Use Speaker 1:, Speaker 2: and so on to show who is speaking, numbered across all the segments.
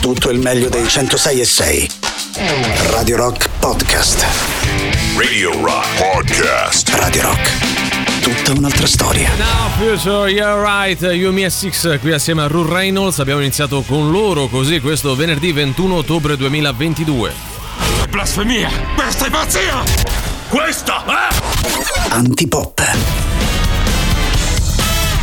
Speaker 1: tutto il meglio dei 106 e 6. Radio Rock Podcast.
Speaker 2: Radio Rock Podcast.
Speaker 1: Radio Rock. Tutta un'altra storia.
Speaker 3: Now Future, you're right, You Me Six qui assieme a Rue Reynolds abbiamo iniziato con loro così questo venerdì 21 ottobre 2022.
Speaker 2: Blasfemia! Questa è pazzia! Questa, eh?
Speaker 1: Antipop.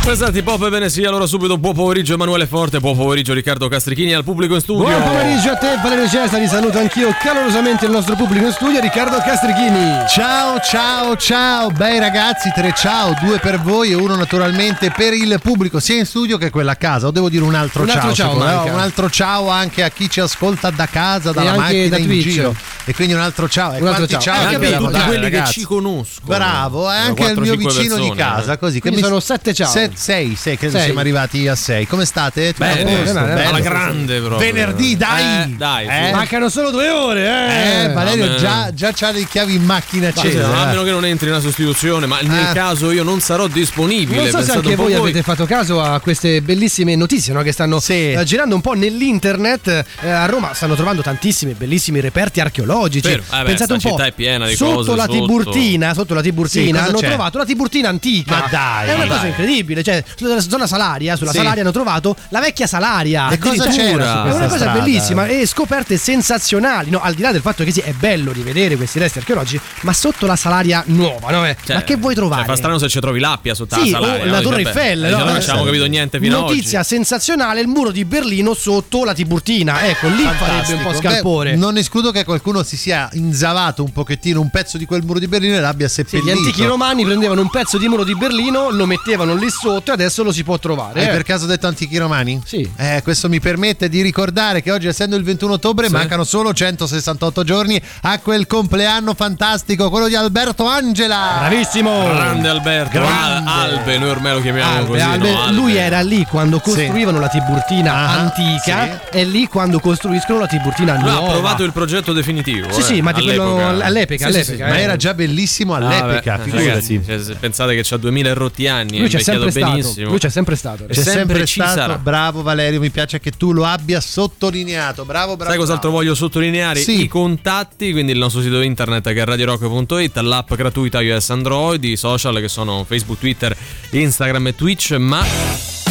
Speaker 3: Presenti Pop, e sì, allora subito buon pomeriggio Emanuele Forte, buon pomeriggio Riccardo Castrichini al pubblico in studio.
Speaker 4: Buon pomeriggio a te Valerio Cesari, saluto anch'io calorosamente il nostro pubblico in studio Riccardo Castrichini.
Speaker 5: Ciao, ciao, ciao, bei ragazzi, tre ciao, due per voi e uno naturalmente per il pubblico, sia in studio che quello a casa. O devo dire un altro,
Speaker 4: un
Speaker 5: ciao,
Speaker 4: altro ciao, ciao
Speaker 5: un altro ciao anche a chi ci ascolta da casa, dalla macchina
Speaker 4: da
Speaker 5: in
Speaker 4: Twitch.
Speaker 5: giro. E quindi un altro ciao, e
Speaker 4: un altro ciao.
Speaker 5: ciao
Speaker 3: anche a tutti quelli
Speaker 5: ragazzi.
Speaker 3: che ci conoscono.
Speaker 5: Bravo,
Speaker 3: eh,
Speaker 5: anche al mio vicino
Speaker 3: persone, di
Speaker 5: casa,
Speaker 3: eh.
Speaker 5: così
Speaker 4: quindi
Speaker 5: che
Speaker 4: sono sette ciao.
Speaker 5: Sette 6, 6, credo
Speaker 4: sei.
Speaker 5: siamo arrivati a 6. Come state? Tutto
Speaker 3: bene,
Speaker 5: posto,
Speaker 4: bene,
Speaker 5: bene.
Speaker 3: alla grande bro.
Speaker 5: Venerdì, eh, dai!
Speaker 3: Eh, dai
Speaker 5: eh.
Speaker 4: Mancano solo due ore, eh!
Speaker 5: eh Valerio già, già c'ha le chiavi in macchina accesa.
Speaker 3: No, a meno che non entri nella sostituzione, ma nel
Speaker 5: ah.
Speaker 3: caso io non sarò disponibile.
Speaker 4: Non so se anche
Speaker 3: voi,
Speaker 4: voi, avete fatto caso a queste bellissime notizie no? che stanno
Speaker 5: sì.
Speaker 4: Eh, girando un po' nell'internet. Eh, a Roma stanno trovando tantissimi bellissimi reperti archeologici.
Speaker 3: Vero. Vabbè,
Speaker 4: Pensate un po',
Speaker 3: città è piena di
Speaker 4: sotto
Speaker 3: cose.
Speaker 4: La
Speaker 3: sotto.
Speaker 4: Tiburtina, sotto la Tiburtina,
Speaker 5: sì,
Speaker 4: hanno
Speaker 5: c'è?
Speaker 4: trovato la Tiburtina antica.
Speaker 5: Ma dai!
Speaker 4: È una cosa incredibile cioè, sulla zona Salaria, sulla
Speaker 5: Sì.
Speaker 4: Salaria hanno trovato la vecchia Salaria.
Speaker 5: E cosa c'era
Speaker 4: È una cosa
Speaker 5: strada?
Speaker 4: bellissima e scoperte sensazionali. No, al di là del fatto che sì, è bello rivedere questi resti archeologici, ma sotto la Salaria nuova, no? Eh,
Speaker 3: Cioè,
Speaker 4: ma che vuoi trovare?
Speaker 3: Cioè, fa strano se ci trovi l'appia sotto
Speaker 4: Sì,
Speaker 3: la
Speaker 4: o
Speaker 3: Salaria.
Speaker 4: la
Speaker 3: no?
Speaker 4: Torre Eiffel,
Speaker 3: eh,
Speaker 4: no?
Speaker 3: non abbiamo capito niente fino.
Speaker 4: Notizia sensazionale, il muro di Berlino sotto la Tiburtina. Ecco, lì farebbe un po' scalpore.
Speaker 5: Beh, non escludo che qualcuno si sia inzavato un pochettino un pezzo di quel muro di Berlino e l'abbia
Speaker 4: Sì,
Speaker 5: seppellito.
Speaker 4: gli antichi romani prendevano un pezzo di muro di Berlino, lo mettevano lì sotto e adesso lo si può trovare.
Speaker 5: Hai
Speaker 4: eh.
Speaker 5: per caso detto antichi romani?
Speaker 4: Sì.
Speaker 5: Eh, questo mi permette di ricordare che oggi, essendo il 21 ottobre, mancano solo 168 giorni a quel compleanno fantastico, quello di Alberto Angela.
Speaker 4: Bravissimo!
Speaker 3: Grande Alberto,
Speaker 5: Grande.
Speaker 3: Al- Albe, noi ormai lo chiamiamo
Speaker 4: Albe,
Speaker 3: così.
Speaker 4: Albe.
Speaker 3: no? Albe.
Speaker 4: Lui era lì quando costruivano la Tiburtina
Speaker 5: Ah,
Speaker 4: antica e lì quando costruiscono la Tiburtina
Speaker 3: Lui ha
Speaker 4: nuova.
Speaker 3: approvato il progetto definitivo.
Speaker 4: Sì,
Speaker 3: eh,
Speaker 4: sì, ma di quello
Speaker 3: all'epoca.
Speaker 4: all'epoca,
Speaker 3: Sì, sì, sì.
Speaker 5: Ma
Speaker 4: eh.
Speaker 5: era già bellissimo
Speaker 3: Ah,
Speaker 5: all'epoca,
Speaker 3: beh,
Speaker 5: figurati.
Speaker 3: ragazzi, cioè, pensate che c'ha 2000 rotti anni,
Speaker 4: Lui c'è sempre stato.
Speaker 3: Benissimo.
Speaker 4: Lui c'è sempre stato.
Speaker 3: E
Speaker 5: C'è
Speaker 3: sempre
Speaker 5: sempre
Speaker 3: ci
Speaker 5: stato,
Speaker 3: sarà.
Speaker 5: bravo Valerio, mi piace che tu lo abbia sottolineato. Bravo, bravo.
Speaker 3: Sai cos'altro
Speaker 5: bravo.
Speaker 3: voglio sottolineare?
Speaker 5: Sì.
Speaker 3: I contatti, quindi il nostro sito internet che è radiorock.it, l'app gratuita iOS Android, i social che sono Facebook, Twitter, Instagram e Twitch, ma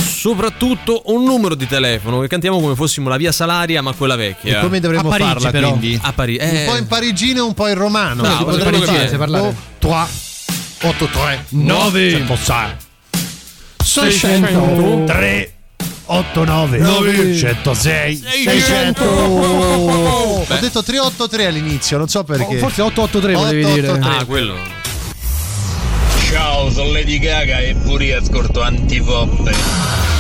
Speaker 3: soprattutto un numero di telefono che cantiamo come fossimo la via Salaria, ma quella vecchia.
Speaker 5: E come dovremmo
Speaker 4: A Parigi,
Speaker 5: farla
Speaker 4: però.
Speaker 5: quindi?
Speaker 3: a Parigi.
Speaker 5: Un po' in parigino e un po' in romano. Potrebbe
Speaker 3: che
Speaker 5: fare.
Speaker 3: viene.
Speaker 4: parlare.
Speaker 5: 3 8 3
Speaker 4: Nove.
Speaker 5: 600 3 8 9 106 600 Ho detto 383 all'inizio, non so perché.
Speaker 4: Oh, Forse 883 volevi dire.
Speaker 5: 883.
Speaker 3: Ah, quello.
Speaker 6: Ciao, sono Lady Gaga e pure ascolto Antipoppe.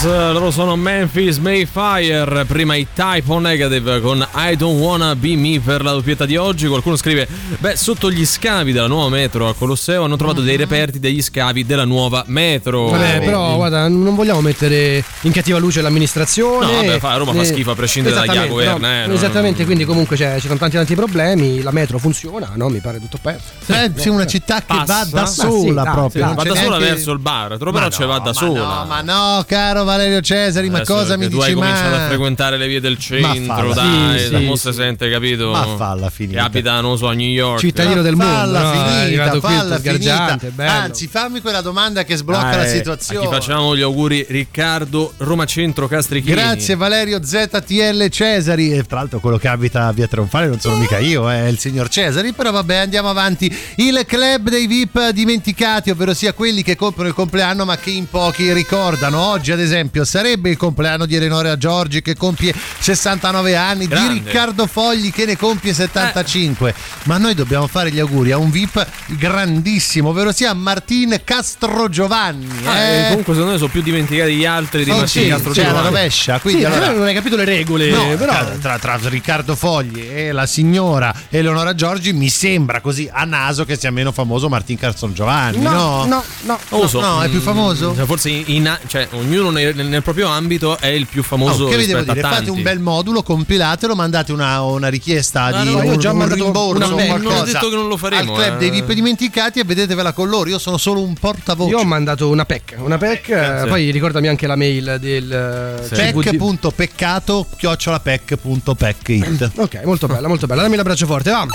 Speaker 3: Blues, loro sono Memphis Mayfire, prima i Type O Negative con I Don't Wanna Be Me per la doppietta di oggi. Qualcuno scrive, beh, sotto gli scavi della nuova metro a Colosseo hanno trovato dei reperti degli scavi della nuova metro.
Speaker 4: Vabbè, però guarda, non vogliamo mettere in cattiva luce l'amministrazione.
Speaker 3: No, vabbè, fa- Roma fa schifo a prescindere dagli
Speaker 4: Esattamente,
Speaker 3: governi,
Speaker 4: no,
Speaker 3: eh, no,
Speaker 4: esattamente,
Speaker 3: no.
Speaker 4: quindi comunque c'è, ci sono tanti tanti problemi, la metro funziona, no? Mi pare tutto perso.
Speaker 5: Eh, sì, una città che va
Speaker 3: Passa?
Speaker 5: da
Speaker 3: Ma
Speaker 5: sola
Speaker 4: sì,
Speaker 5: proprio.
Speaker 4: sì,
Speaker 3: Va da sola
Speaker 5: neanche-
Speaker 3: verso il baratro, però ci va
Speaker 5: no,
Speaker 3: da
Speaker 5: ma
Speaker 3: sola.
Speaker 5: No, ma no, caro Valerio Cesari, ma
Speaker 3: Adesso
Speaker 5: cosa
Speaker 3: che
Speaker 5: mi
Speaker 3: tu
Speaker 5: dici
Speaker 3: hai cominciato
Speaker 5: ma
Speaker 3: a frequentare le vie del centro, dai,
Speaker 4: Sì,
Speaker 3: da
Speaker 4: sì,
Speaker 3: mo'
Speaker 4: sì.
Speaker 3: si sente, capito?
Speaker 5: Ma falla finita.
Speaker 3: Che abita, non so, a New York.
Speaker 4: Cittadino del mondo,
Speaker 5: falla
Speaker 4: no?
Speaker 5: Finita,
Speaker 4: qui
Speaker 5: falla finita. Anzi, fammi quella domanda che sblocca la
Speaker 3: Eh,
Speaker 5: situazione.
Speaker 3: A chi facciamo gli auguri Riccardo Roma Centro Castrichini.
Speaker 5: Grazie Valerio ZTL Cesari e tra l'altro quello che abita a Via Trionfale non sono mica io, è il signor Cesari, però vabbè andiamo avanti. Il club dei VIP dimenticati, ovvero sia quelli che compiono il compleanno ma che in pochi ricordano. Oggi ad esempio sarebbe il compleanno di Eleonora Giorgi che compie 69 anni,
Speaker 3: Grande.
Speaker 5: di Riccardo Fogli che ne compie 75, ma noi dobbiamo fare gli auguri a un VIP grandissimo, ovvero sia Martin Castro Giovanni.
Speaker 3: Ah,
Speaker 5: eh.
Speaker 3: eh, comunque secondo me sono più dimenticati gli altri di
Speaker 5: Oh,
Speaker 3: Martino
Speaker 5: sì,
Speaker 3: Castro
Speaker 5: cioè
Speaker 3: Giovanni.
Speaker 5: rovescia, quindi
Speaker 4: Sì,
Speaker 5: allora
Speaker 4: non hai capito le regole,
Speaker 5: No,
Speaker 4: però
Speaker 5: tra, tra- tra Riccardo Fogli e la signora Eleonora Giorgi mi sembra così a naso che sia meno famoso Martin Carson Giovanni, no?
Speaker 4: no, no, no.
Speaker 3: So.
Speaker 5: No, è più
Speaker 3: Mm,
Speaker 5: famoso?
Speaker 3: cioè, forse in, in- cioè, ognuno nel, nel proprio ambito è il più famoso
Speaker 5: Oh, che vi devo dire? Fate un bel modulo, compilatelo, mandate una, una richiesta
Speaker 3: Ah,
Speaker 5: di
Speaker 3: no,
Speaker 5: un,
Speaker 4: io ho già
Speaker 5: un
Speaker 4: mandato
Speaker 5: rimborso
Speaker 4: una
Speaker 5: qualcosa
Speaker 3: Non ho detto che non lo faremo,
Speaker 5: al club
Speaker 3: eh.
Speaker 5: dei VIP dimenticati e vedetevela con loro. Io sono solo un portavoce.
Speaker 4: Io ho mandato una PEC, una PEC, eh,
Speaker 3: sì.
Speaker 4: poi ricordami anche la mail del
Speaker 3: Sì.
Speaker 4: CVD.
Speaker 5: Pec.peccato chiocciolapec.pec.it
Speaker 4: Ok, molto bella, molto bella. Dammi l'abbraccio forte, va.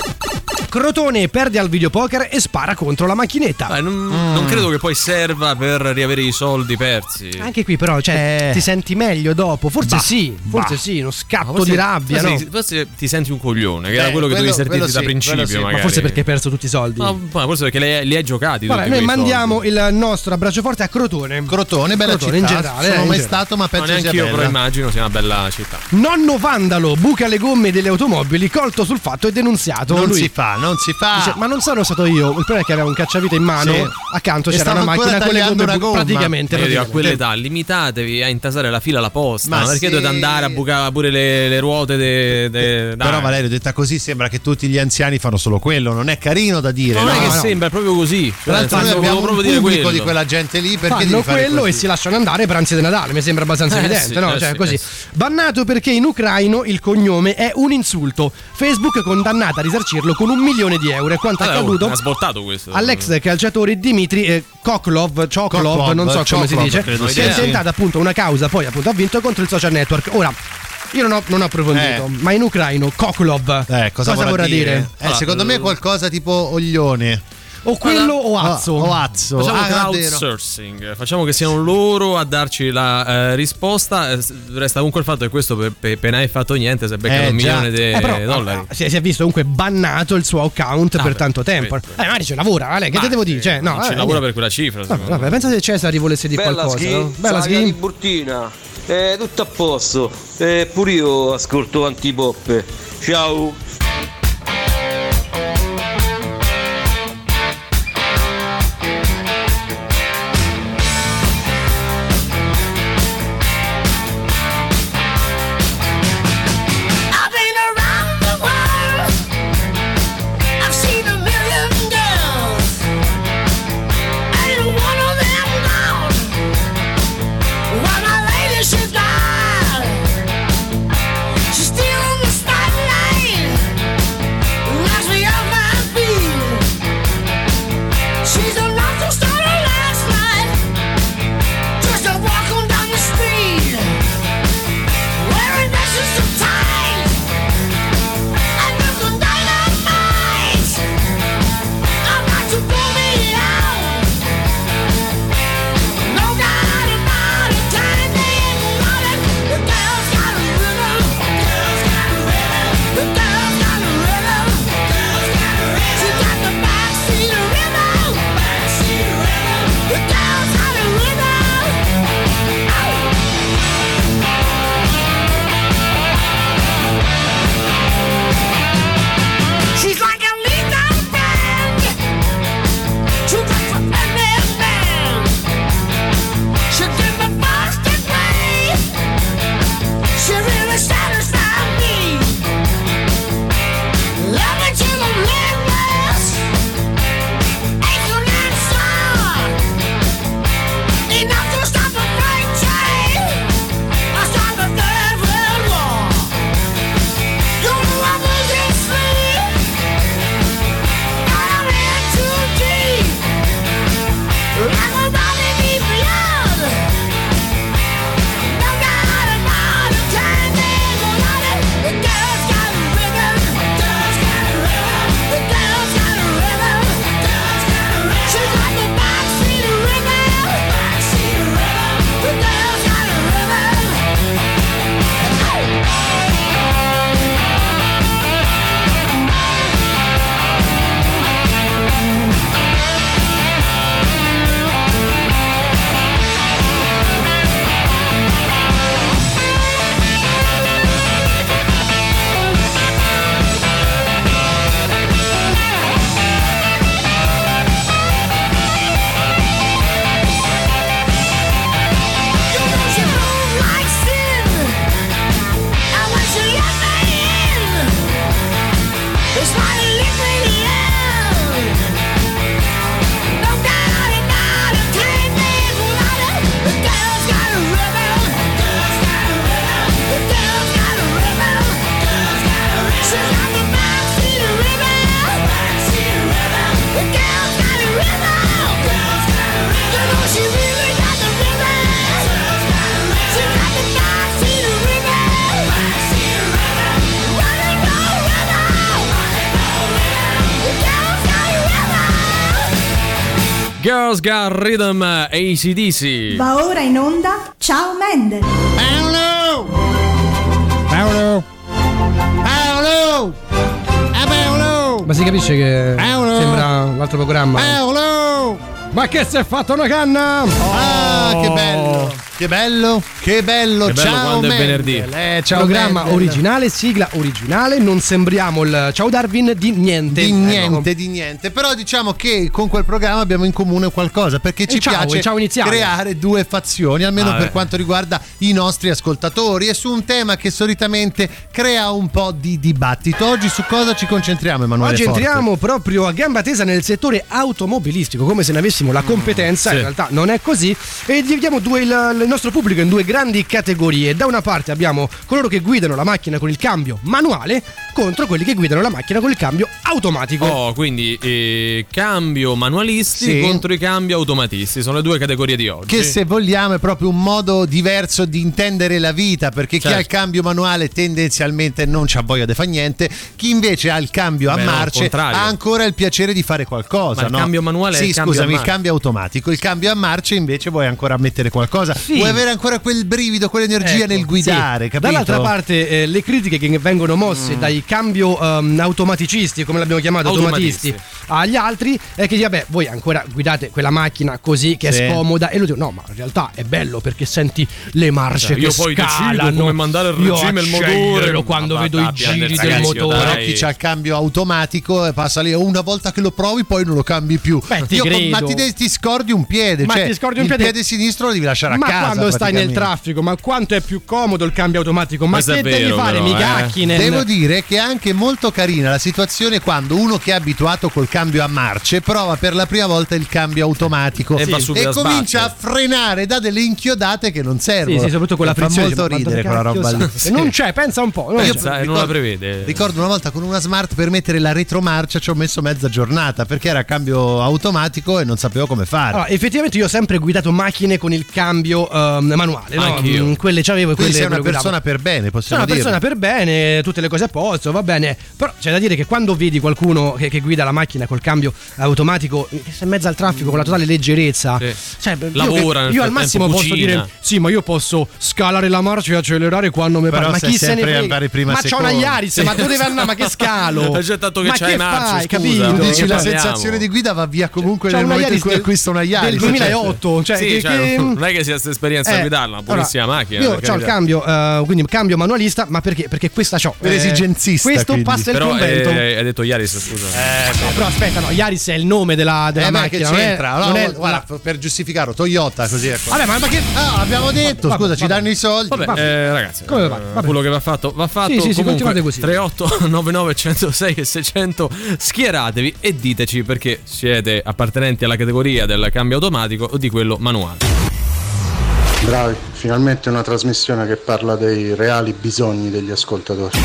Speaker 4: Crotone perde al videopoker e spara contro la macchinetta.
Speaker 3: Ah, non, non credo che poi serva per riavere i soldi persi.
Speaker 4: Anche qui però, cioè,
Speaker 5: Eh.
Speaker 4: ti senti meglio dopo? Forse
Speaker 5: Bah,
Speaker 4: sì, forse
Speaker 5: bah.
Speaker 4: sì, uno scatto
Speaker 3: forse-
Speaker 4: di rabbia,
Speaker 3: forse,
Speaker 4: no?
Speaker 3: forse ti senti un coglione, che era
Speaker 5: Eh,
Speaker 3: quello che
Speaker 5: quello-
Speaker 3: dovevi sentirti da
Speaker 5: sì,
Speaker 3: principio.
Speaker 5: sì. Ma
Speaker 4: forse perché hai perso tutti i soldi.
Speaker 3: No, ma forse perché li, li hai giocati.
Speaker 4: Vabbè,
Speaker 3: tutti
Speaker 4: noi mandiamo
Speaker 3: soldi.
Speaker 4: il nostro abbraccio forte a Crotone.
Speaker 5: Crotone, bella
Speaker 4: Crotone,
Speaker 5: città.
Speaker 4: in generale,
Speaker 5: Sono
Speaker 4: eh,
Speaker 5: mai stato, ma
Speaker 3: No,
Speaker 5: penso sia
Speaker 3: neanche io, però immagino sia una bella città.
Speaker 4: Nonno Vandalo buca le gomme delle automobili, colto sul fatto e denunziato.
Speaker 5: Non
Speaker 4: Lui
Speaker 5: si fa, non si fa.
Speaker 4: dice, ma non sono stato io. Il problema è che aveva un cacciavite in mano.
Speaker 5: Sì.
Speaker 4: Accanto c'era una macchina con le
Speaker 5: tagliando
Speaker 4: gomme
Speaker 5: una
Speaker 4: bu-
Speaker 5: gomma.
Speaker 4: praticamente.
Speaker 3: Io dico, a quell'età limitatevi a intasare la fila alla posta.
Speaker 5: Ma
Speaker 3: perché
Speaker 5: sì.
Speaker 3: dovete andare a bucare pure le, le ruote de, de- dai.
Speaker 5: Però Valerio, detta così, sembra che tutti gli anziani fanno solo quello. Non è carino da dire.
Speaker 3: Non
Speaker 5: no?
Speaker 3: è che
Speaker 4: no.
Speaker 3: sembra è proprio così.
Speaker 5: Tra l'altro, noi
Speaker 3: Cioè,
Speaker 5: abbiamo
Speaker 3: volevo
Speaker 5: un
Speaker 3: proprio dire
Speaker 5: pubblico
Speaker 3: quello.
Speaker 5: di quella gente lì. Perché
Speaker 4: fanno quello
Speaker 5: così?
Speaker 4: e si lasciano andare per ansia di Natale. Mi sembra abbastanza
Speaker 3: Eh,
Speaker 4: evidente, no?
Speaker 3: eh,
Speaker 4: Cioè,
Speaker 3: sì,
Speaker 4: così.
Speaker 3: eh, sì.
Speaker 4: Bannato perché in ucraino il cognome è un insulto. Facebook condannata a risarcirlo con un milione di euro. E quanto è
Speaker 3: Vabbè, oh,
Speaker 4: accaduto?
Speaker 3: ha svoltato questo.
Speaker 4: All'ex calciatore Dimitri eh, Koklov, Choklov,
Speaker 5: Koklov,
Speaker 4: non so come si
Speaker 5: Choklov,
Speaker 4: dice, si è intentata appunto una causa, poi appunto ha vinto contro il social network. Ora, io non ho, non ho approfondito,
Speaker 5: Eh.
Speaker 4: ma in ucraino Koklov
Speaker 5: Eh, cosa,
Speaker 4: vorrà dire?
Speaker 5: Eh, secondo me è qualcosa tipo oglione.
Speaker 4: O quello o azzo?
Speaker 5: O, o azzo.
Speaker 3: Facciamo
Speaker 5: Ah,
Speaker 3: crowdsourcing, facciamo che siano loro a darci la eh, risposta. Eh, Resta comunque il fatto che questo per, per, per non hai fatto niente se becca
Speaker 5: Eh,
Speaker 3: un milione di
Speaker 4: Eh, però,
Speaker 3: dollari.
Speaker 4: ah, si, si è visto comunque bannato il suo account
Speaker 3: Ah,
Speaker 4: per
Speaker 3: beh,
Speaker 4: tanto tempo. Eh, magari ci lavora, Ale, che te
Speaker 3: Ma,
Speaker 4: devo dire?
Speaker 3: eh,
Speaker 4: Cioè, no,
Speaker 3: ci
Speaker 4: eh,
Speaker 3: lavora
Speaker 4: niente.
Speaker 3: per quella cifra. Me.
Speaker 4: vabbè, pensa se Cesari volesse dire
Speaker 7: Bella
Speaker 4: qualcosa.
Speaker 7: schi,
Speaker 4: no? Bella schi.
Speaker 7: Burtina. Eh, tutto a posto. Eh, pure io ascolto antipoppe. Ciao.
Speaker 3: Got Rhythm ACDC.
Speaker 8: Va ora in onda Ciao Mendel.
Speaker 5: Paolo! Paolo! Paolo! Paolo!
Speaker 4: Ma si capisce che
Speaker 5: Paolo!
Speaker 4: sembra un altro programma.
Speaker 5: Paolo!
Speaker 4: Ma che si è fatto una canna?
Speaker 5: Ah, che bello! Che bello, che bello,
Speaker 3: Che bello
Speaker 5: ciao
Speaker 3: quando è venerdì.
Speaker 5: Eh, ciao
Speaker 4: Programma
Speaker 5: Mendel.
Speaker 4: originale, sigla originale, non sembriamo il Ciao Darwin di niente.
Speaker 5: Di niente, di niente. Però diciamo che con quel programma abbiamo in comune qualcosa perché ci
Speaker 4: Il ciao,
Speaker 5: piace creare due fazioni, almeno
Speaker 3: Ah,
Speaker 5: per
Speaker 3: eh.
Speaker 5: quanto riguarda i nostri ascoltatori. E su un tema che solitamente crea un po' di dibattito. Oggi su cosa ci concentriamo, Emanuele?
Speaker 4: Oggi
Speaker 5: Forte?
Speaker 4: entriamo proprio a gamba tesa nel settore automobilistico, come se ne avessimo la competenza,
Speaker 3: sì.
Speaker 4: in realtà non è così, e dividiamo due il, il nostro pubblico in due grandi categorie. Da una parte abbiamo coloro che guidano la macchina con il cambio manuale contro quelli che guidano la macchina con il cambio automatico.
Speaker 3: Oh, quindi eh, cambio manualisti
Speaker 5: Sì.
Speaker 3: contro i cambio automatisti. Sono le due categorie di oggi.
Speaker 5: Che se vogliamo è proprio un modo diverso di intendere la vita, perché chi
Speaker 3: Certo.
Speaker 5: ha il cambio manuale tendenzialmente non c'ha voglia di fare niente, chi invece ha il cambio a
Speaker 3: Beh, no,
Speaker 5: marce
Speaker 3: contrario.
Speaker 5: ha ancora il piacere di fare qualcosa.
Speaker 3: Ma il
Speaker 5: no?
Speaker 3: cambio manuale è
Speaker 5: Sì,
Speaker 3: il cambio
Speaker 5: scusami,
Speaker 3: a
Speaker 5: il
Speaker 3: marcia.
Speaker 5: cambio automatico, il cambio a marce invece vuoi ancora mettere qualcosa,
Speaker 4: Sì.
Speaker 5: Vuoi avere ancora quel brivido, quell'energia
Speaker 4: Ecco,
Speaker 5: nel guidare,
Speaker 4: sì.
Speaker 5: capito?
Speaker 4: Dall'altra parte eh, le critiche che vengono mosse dai cambio ehm, automaticisti, come l'abbiamo chiamato,
Speaker 3: Automatisti.
Speaker 4: automatisti, agli altri è che vabbè, voi ancora guidate quella macchina così che
Speaker 5: Sì.
Speaker 4: è scomoda e lo dico no, ma in realtà è bello perché senti le marce
Speaker 3: Cioè,
Speaker 4: che
Speaker 3: io poi decido
Speaker 4: scalano.
Speaker 3: come mandare il regime, il motore.
Speaker 4: quando vedo i giri del motore.
Speaker 5: però chi ha il cambio automatico e passa lì una volta che lo provi poi non lo cambi più
Speaker 4: Beh, ti
Speaker 5: Io con-
Speaker 4: credo.
Speaker 5: ma ti, scordi un piede
Speaker 4: Ma
Speaker 5: cioè
Speaker 4: ti scordi un
Speaker 5: il
Speaker 4: piede?
Speaker 5: sinistro lo devi lasciare a
Speaker 4: ma
Speaker 5: casa
Speaker 4: quando stai nel traffico, ma quanto è più comodo il cambio automatico? Ma
Speaker 3: Questo
Speaker 4: che devi
Speaker 3: vero,
Speaker 4: fare,
Speaker 3: però,
Speaker 4: mica
Speaker 3: eh.
Speaker 4: Hakkinen?
Speaker 5: Devo dire che è anche molto carina la situazione quando uno che è abituato col cambio a marce prova per la prima volta il cambio automatico
Speaker 3: E va subito a
Speaker 5: comincia a frenare, dà delle inchiodate che non servono.
Speaker 4: Sì, sì, soprattutto con la
Speaker 5: Fa
Speaker 4: frizione.
Speaker 5: molto ridere quella roba lì.
Speaker 4: sa? Non c'è, pensa un po'. non.
Speaker 3: Pensa, e non la prevede.
Speaker 5: Ricordo una volta con una smart per mettere la retromarcia ci ho messo mezza giornata perché era cambio automatico e non sapevo come fare.
Speaker 4: Allora, effettivamente io ho sempre guidato macchine con il cambio ehm, manuale, no? Mm, Quelle c'avevo e
Speaker 5: Quindi
Speaker 4: quelle
Speaker 5: sei una persona per bene,
Speaker 4: Sono
Speaker 5: possiamo
Speaker 4: una
Speaker 5: dire.
Speaker 4: persona per bene, tutte le cose a posto, va bene. Però c'è da dire che quando vedi qualcuno che, che guida la macchina col cambio automatico, che sta in mezzo al traffico con la totale leggerezza,
Speaker 3: Sì.
Speaker 4: cioè, io
Speaker 3: Lavora, nel
Speaker 4: io, al massimo posso
Speaker 3: cucina.
Speaker 4: dire: Sì, ma io posso scalare la marcia e accelerare quando mi
Speaker 5: Però
Speaker 4: pare. Ma chi se ne frega?
Speaker 5: andare prima
Speaker 4: Ma c'ho una Yaris, ma dove vai andare? Ma che scalo?
Speaker 3: Cioè, tanto che
Speaker 4: ma
Speaker 3: c'hai
Speaker 4: che
Speaker 3: marcia,
Speaker 4: fai, capito?
Speaker 5: dici
Speaker 3: Che
Speaker 5: la
Speaker 3: parliamo?
Speaker 5: sensazione di guida va via comunque nel momento in cui acquisto una Yaris.
Speaker 4: del
Speaker 5: cioè,
Speaker 4: 2008, cioè,
Speaker 3: cioè,
Speaker 4: che-
Speaker 3: non è che sia questa esperienza a
Speaker 4: Eh,
Speaker 3: guidarla, una buonissima
Speaker 4: allora,
Speaker 3: macchina.
Speaker 4: Io
Speaker 3: per
Speaker 4: ho il cambio, eh, quindi cambio manualista, ma perché? Perché questa c'ho.
Speaker 5: Un esigenzista,
Speaker 4: Questo
Speaker 5: quindi.
Speaker 4: passa il
Speaker 3: Però
Speaker 4: convento.
Speaker 3: eh, hai detto Yaris, scusa.
Speaker 4: No, però aspetta, no, Yaris è il nome della, della
Speaker 5: Eh, ma
Speaker 4: macchina.
Speaker 5: che
Speaker 4: non è-
Speaker 5: c'entra?
Speaker 4: non
Speaker 5: No,
Speaker 4: è-
Speaker 5: guarda, per giustificarlo, Toyota così ecco.
Speaker 4: Vabbè, ma, ma che.
Speaker 5: Ah, abbiamo detto,
Speaker 4: Vabbè,
Speaker 5: scusa, ci
Speaker 4: vabbè.
Speaker 5: danno i soldi.
Speaker 3: Vabbè,
Speaker 4: Vabbè.
Speaker 3: eh, ragazzi,
Speaker 4: Come va?
Speaker 3: eh,
Speaker 4: Vabbè.
Speaker 3: quello che va fatto, va fatto.
Speaker 4: Sì, sì, sì, continuate così.
Speaker 3: 38 99 106 e 600 schieratevi e diteci perché siete appartenenti alla categoria del cambio automatico o di quello manuale.
Speaker 9: Bravi, finalmente una trasmissione che parla dei reali bisogni degli ascoltatori.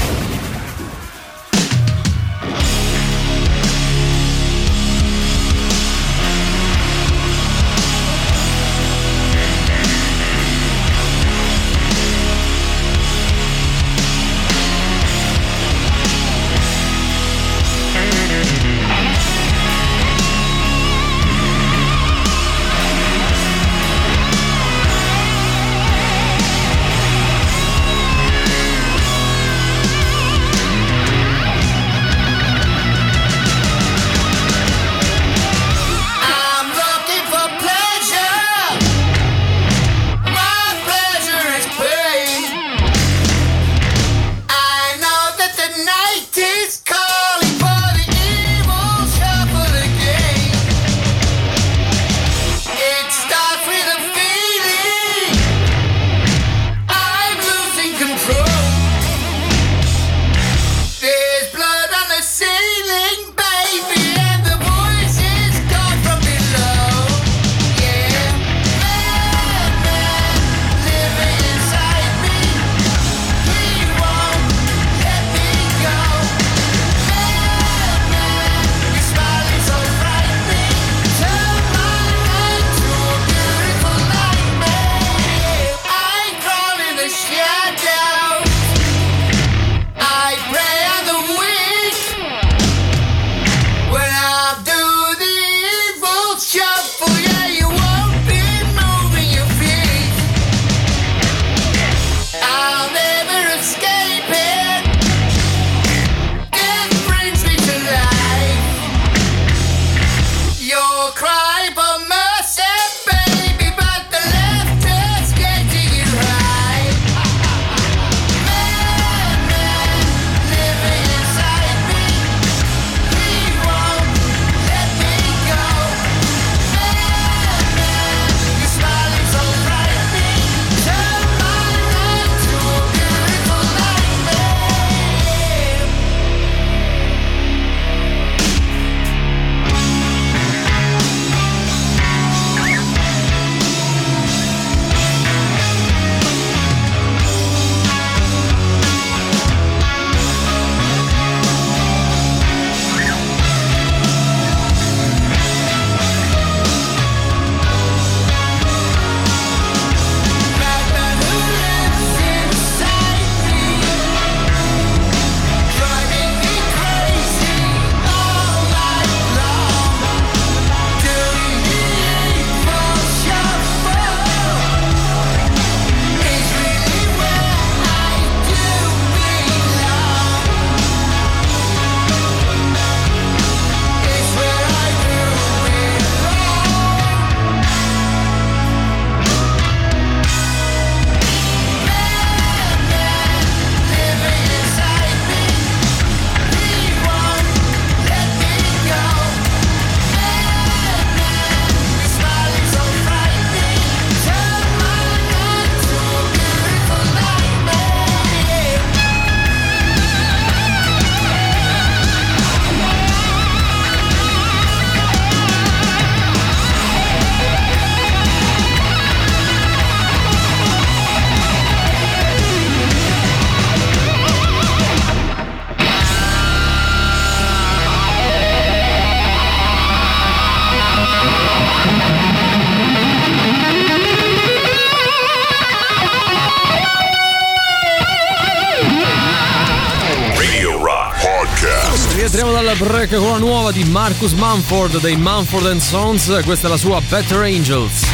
Speaker 3: Break con la nuova di Marcus Mumford dei Mumford and Sons. Questa è la sua Better Angels.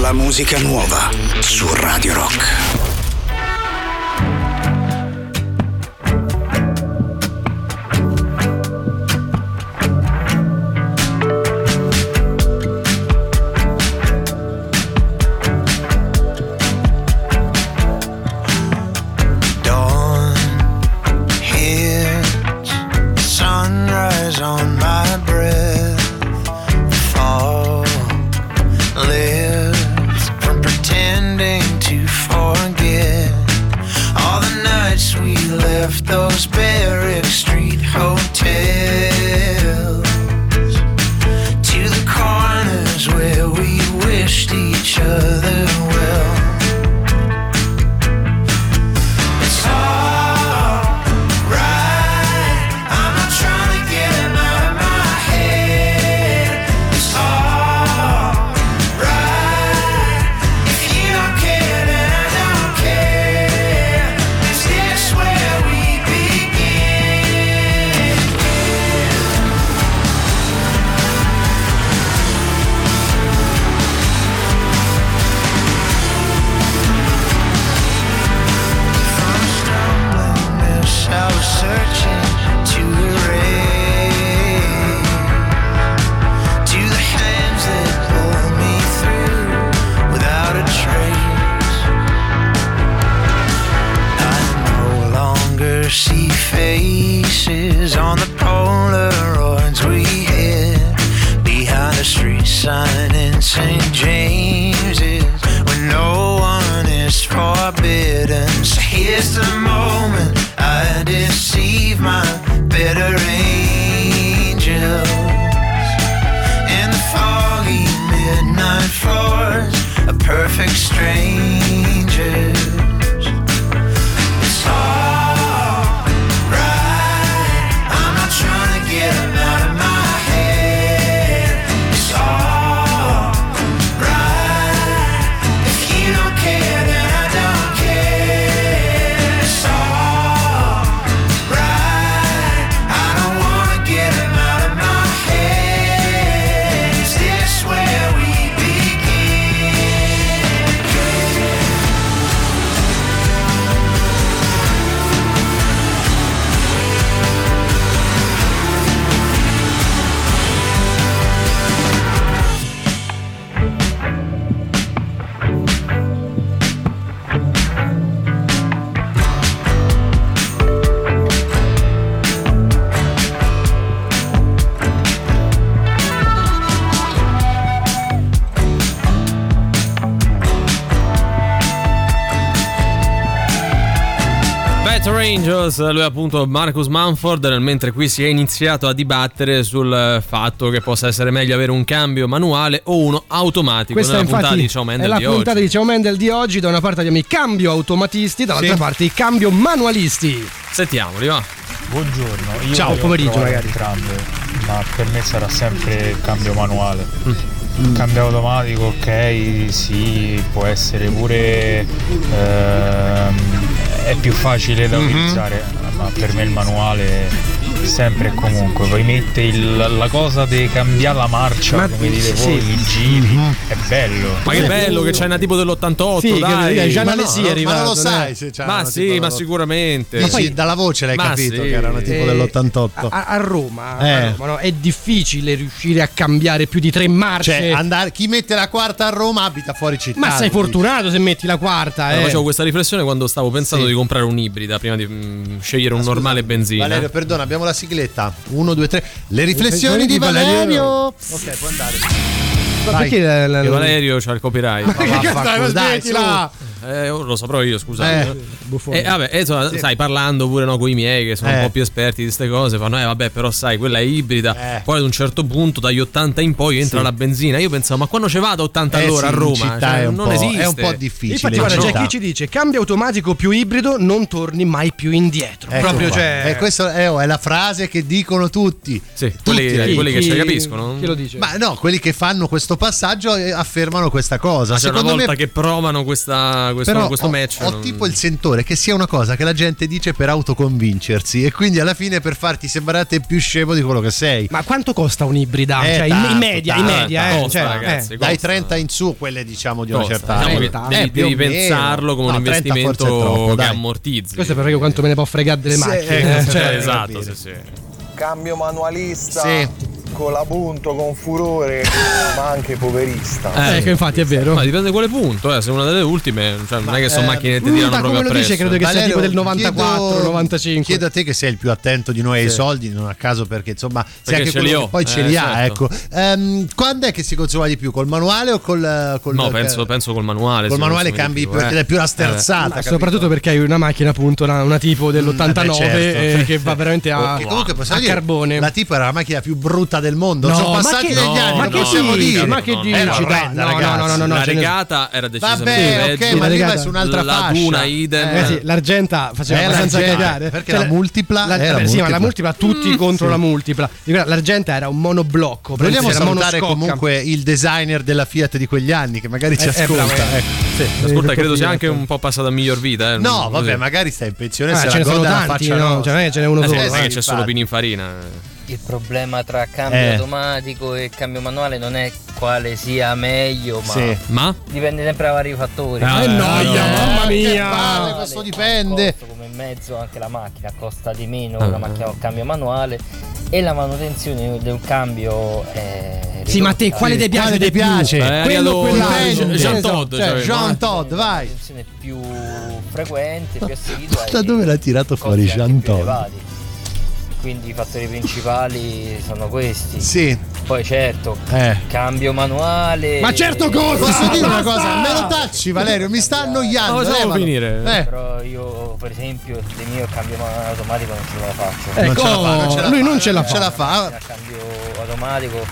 Speaker 1: La musica nuova su Radio Rock.
Speaker 10: Angels,
Speaker 3: lui è appunto Marcus Mumford, nel mentre qui si è iniziato a dibattere sul fatto che possa essere meglio avere un cambio manuale o uno automatico.
Speaker 4: Questa
Speaker 3: nella
Speaker 4: infatti
Speaker 3: puntata di Ciao
Speaker 4: è
Speaker 3: Mendel
Speaker 4: la
Speaker 3: di
Speaker 4: puntata
Speaker 3: oggi.
Speaker 4: di Ciao Mendel di oggi. Da una parte abbiamo i cambio automatisti, dall'altra
Speaker 3: Sì.
Speaker 4: parte i cambio manualisti.
Speaker 3: Sentiamoli, va.
Speaker 11: Buongiorno, io
Speaker 4: Ciao, pomeriggio, magari.
Speaker 11: entrambe, ma per me sarà sempre il cambio manuale.
Speaker 4: Mm.
Speaker 11: Cambio automatico, ok, sì, può essere pure ehm, è più facile da
Speaker 4: Mhm.
Speaker 11: utilizzare, ma per me il manuale sempre e comunque. Poi mette il- la cosa di cambiare la marcia,
Speaker 4: Ma-
Speaker 11: come dite
Speaker 4: sì.
Speaker 11: voi, i giri, è bello.
Speaker 3: Ma che bello che c'è una tipo dell'88,
Speaker 4: Sì,
Speaker 3: dai.
Speaker 4: già
Speaker 3: ma no,
Speaker 4: sì è arrivato,
Speaker 5: ma non lo sai se c'è
Speaker 3: Ma sì, ma sicuramente.
Speaker 5: Dici, dalla voce l'hai
Speaker 3: Ma
Speaker 5: capito
Speaker 3: sì.
Speaker 5: che era una tipo
Speaker 4: Eh,
Speaker 5: dell'88.
Speaker 4: A, a Roma,
Speaker 5: Eh.
Speaker 4: a Roma, no? è difficile riuscire a cambiare più di tre marce.
Speaker 5: Cioè, andare, chi mette la quarta a Roma abita fuori città.
Speaker 4: Ma sei fortunato se metti la quarta,
Speaker 3: Eh, facevo questa riflessione quando stavo pensando
Speaker 5: Sì.
Speaker 3: di comprare un'ibrida prima di mm, scegliere un normale benzina.
Speaker 5: Valerio, perdona, abbiamo la sigletta. 1, 2, 3. Le riflessioni di Valerio. Ok, può andare.
Speaker 4: Ma
Speaker 5: Vai.
Speaker 4: perché la- la-
Speaker 3: Che Valerio c'ha il copyright.
Speaker 4: Ma che su.
Speaker 5: smettila.
Speaker 3: Eh, ora lo saprò io, scusate.
Speaker 5: Eh,
Speaker 4: buffone.
Speaker 3: E vabbè, e insomma,
Speaker 5: Sì.
Speaker 3: sai, parlando pure no, con i miei che sono
Speaker 5: Eh.
Speaker 3: un po' più esperti di queste cose, fanno, eh vabbè, però sai, quella è ibrida.
Speaker 5: Eh.
Speaker 3: Poi ad un certo punto, dagli 80 in poi, entra
Speaker 5: Sì.
Speaker 3: la benzina. Io pensavo, ma quando ci vado a 80
Speaker 5: Eh
Speaker 3: all'ora
Speaker 5: sì,
Speaker 3: a Roma?
Speaker 5: città
Speaker 3: Cioè,
Speaker 5: è un
Speaker 3: non
Speaker 5: po'-
Speaker 3: esiste.
Speaker 5: è un po' difficile.
Speaker 4: Infatti,
Speaker 5: in
Speaker 4: guarda, c'è chi ci dice cambio automatico più ibrido, non torni mai più indietro.
Speaker 5: Ecco
Speaker 4: Proprio,
Speaker 5: qua.
Speaker 4: cioè.
Speaker 5: E questa è, oh, è la frase che dicono tutti.
Speaker 3: Sì,
Speaker 5: Tutti,
Speaker 3: quelli,
Speaker 5: eh.
Speaker 3: quelli che
Speaker 4: Chi-
Speaker 3: ci capiscono.
Speaker 4: Chi lo dice?
Speaker 5: Ma no, quelli che fanno questo passaggio eh, affermano questa cosa.
Speaker 3: Ma c'è una
Speaker 5: Secondo
Speaker 3: volta
Speaker 5: me
Speaker 3: che provano questa questa- questo,
Speaker 5: Però
Speaker 3: questo
Speaker 5: ho,
Speaker 3: match.
Speaker 5: ho
Speaker 3: non-
Speaker 5: tipo il sentore che sia una cosa che la gente dice per autoconvincersi e quindi alla fine per farti sembrare te più scemo di quello che sei.
Speaker 4: Ma quanto costa un'ibrida?
Speaker 5: Eh,
Speaker 4: cioè, in- in,
Speaker 5: tanto,
Speaker 4: media, in
Speaker 5: tanto,
Speaker 4: media, eh.
Speaker 3: costa,
Speaker 4: cioè,
Speaker 3: ragazzi,
Speaker 4: eh.
Speaker 5: Dai 30 in su, quelle diciamo di una
Speaker 3: Costa,
Speaker 5: certa
Speaker 3: diciamo che
Speaker 4: 30,
Speaker 3: devi,
Speaker 5: eh,
Speaker 3: devi pensarlo come
Speaker 5: No,
Speaker 3: un
Speaker 5: 30 forse è
Speaker 3: investimento
Speaker 5: troppo,
Speaker 3: che
Speaker 5: dai.
Speaker 3: ammortizzi.
Speaker 4: Questo è per vedere quanto me ne può fregare delle
Speaker 5: Sì,
Speaker 4: macchine.
Speaker 5: eh,
Speaker 4: eh, cioè,
Speaker 3: esatto,
Speaker 5: capire.
Speaker 3: sì, sì.
Speaker 12: Cambio manualista
Speaker 5: Sì.
Speaker 12: Con la punto, con furore, ma anche poverista.
Speaker 4: eh, che infatti è vero.
Speaker 3: Ma dipende quale punto, eh. se una delle ultime, cioè, non è che sono
Speaker 5: eh,
Speaker 3: macchine che ti tirano proprio
Speaker 4: lo dice,
Speaker 3: appresso.
Speaker 4: credo che sia tipo del 94,
Speaker 5: chiedo-
Speaker 4: 95.
Speaker 5: Chiedo a te che sei il più attento di noi ai
Speaker 3: Sì.
Speaker 5: soldi, non a caso perché insomma sei
Speaker 3: Perché
Speaker 5: anche
Speaker 3: ce
Speaker 5: quello
Speaker 3: li ho.
Speaker 5: che poi ce
Speaker 3: Eh,
Speaker 5: li ha.
Speaker 3: certo.
Speaker 5: Ecco. Ehm, quando è che si consuma di più? Col manuale o col, col
Speaker 3: No, penso, penso col manuale.
Speaker 5: Col manuale cambi
Speaker 3: più,
Speaker 5: perché
Speaker 3: eh.
Speaker 5: è più la
Speaker 3: Eh,
Speaker 5: sterzata.
Speaker 4: Soprattutto perché hai una macchina appunto una, una tipo dell'89
Speaker 5: Mm, eh beh, certo.
Speaker 4: eh, che va veramente a, carbone.
Speaker 5: La tipo era la macchina più brutta del mondo.
Speaker 4: No,
Speaker 5: Sono
Speaker 4: ma
Speaker 5: passati
Speaker 4: che-
Speaker 5: degli
Speaker 3: no,
Speaker 5: anni,
Speaker 4: ma che
Speaker 5: possiamo
Speaker 4: dici?
Speaker 5: dire.
Speaker 4: Ma che
Speaker 3: no, no,
Speaker 4: dici? No, no, no, no, no,
Speaker 3: la regata era decisamente
Speaker 5: Vabbè, ok, ma
Speaker 4: la
Speaker 5: arriva su un'altra
Speaker 3: la
Speaker 5: fascia.
Speaker 3: Duna idem.
Speaker 4: Eh sì, l'Argenta faceva
Speaker 5: Eh,
Speaker 4: abbastanza cagare.
Speaker 5: perché la multipla
Speaker 4: la,
Speaker 5: era
Speaker 4: eh, sì, ma
Speaker 5: multipla.
Speaker 4: la multipla tutti contro la multipla. L'Argenta era un monoblocco.
Speaker 5: Vogliamo salutare comunque il designer della Fiat di quegli anni che magari ci
Speaker 4: Eh, eh,
Speaker 5: ascolta. ecco.
Speaker 4: Sì,
Speaker 3: Ascolta, credo sia anche un po' passata a miglior vita. Eh.
Speaker 5: No, vabbè, magari sta in pensione
Speaker 4: Ah,
Speaker 5: se
Speaker 4: ce
Speaker 5: la
Speaker 4: ne sono
Speaker 5: gode alla
Speaker 4: tanti,
Speaker 5: faccia
Speaker 4: no?
Speaker 5: nostra.
Speaker 4: Cioè, non è che ce n'è uno
Speaker 3: Eh,
Speaker 4: solo.
Speaker 3: sì, non è che c'è solo
Speaker 5: infatti.
Speaker 11: Il problema tra cambio
Speaker 5: Eh.
Speaker 11: automatico e cambio manuale non è quale sia meglio, ma
Speaker 5: Sì.
Speaker 3: Ma?
Speaker 11: dipende sempre da vari fattori.
Speaker 3: Ah,
Speaker 4: Eh, noia,
Speaker 3: no.
Speaker 4: mamma
Speaker 5: Che
Speaker 4: mia.
Speaker 5: palle, questo dipende.
Speaker 11: Costa come mezzo anche la macchina costa di meno
Speaker 3: Ah.
Speaker 11: una macchina con cambio manuale e la manutenzione del cambio è
Speaker 4: Sì, ma a te quale ti piace
Speaker 5: ti piace?
Speaker 3: Eh,
Speaker 4: Quello o
Speaker 3: Ariadone,
Speaker 4: quell'altro?
Speaker 5: dipende.
Speaker 3: Jean
Speaker 4: Esatto.
Speaker 3: Todd,
Speaker 5: Cioè,
Speaker 3: cioè,
Speaker 5: Jean Todd, vai.
Speaker 11: manutenzione più frequente, più assidua
Speaker 5: Da dove l'ha tirato fuori Jean Todd?
Speaker 11: Quindi i fattori principali sono questi.
Speaker 5: Sì,
Speaker 11: Poi certo,
Speaker 5: eh.
Speaker 11: cambio manuale.
Speaker 4: Ma certo cosa!
Speaker 5: Posso dire una cosa? Me lo tacci, Valerio, mi sta annoiando.
Speaker 3: No, lasciamo
Speaker 5: levalo.
Speaker 3: finire.
Speaker 5: Eh.
Speaker 11: Però io per esempio il mio cambio manuale automatico non ce la faccio.
Speaker 4: Ecco,
Speaker 5: Non ce la fa, non ce la
Speaker 4: lui
Speaker 5: fa,
Speaker 4: non ce la
Speaker 5: non ce
Speaker 4: fa.
Speaker 5: la fa.
Speaker 11: Cambio automatico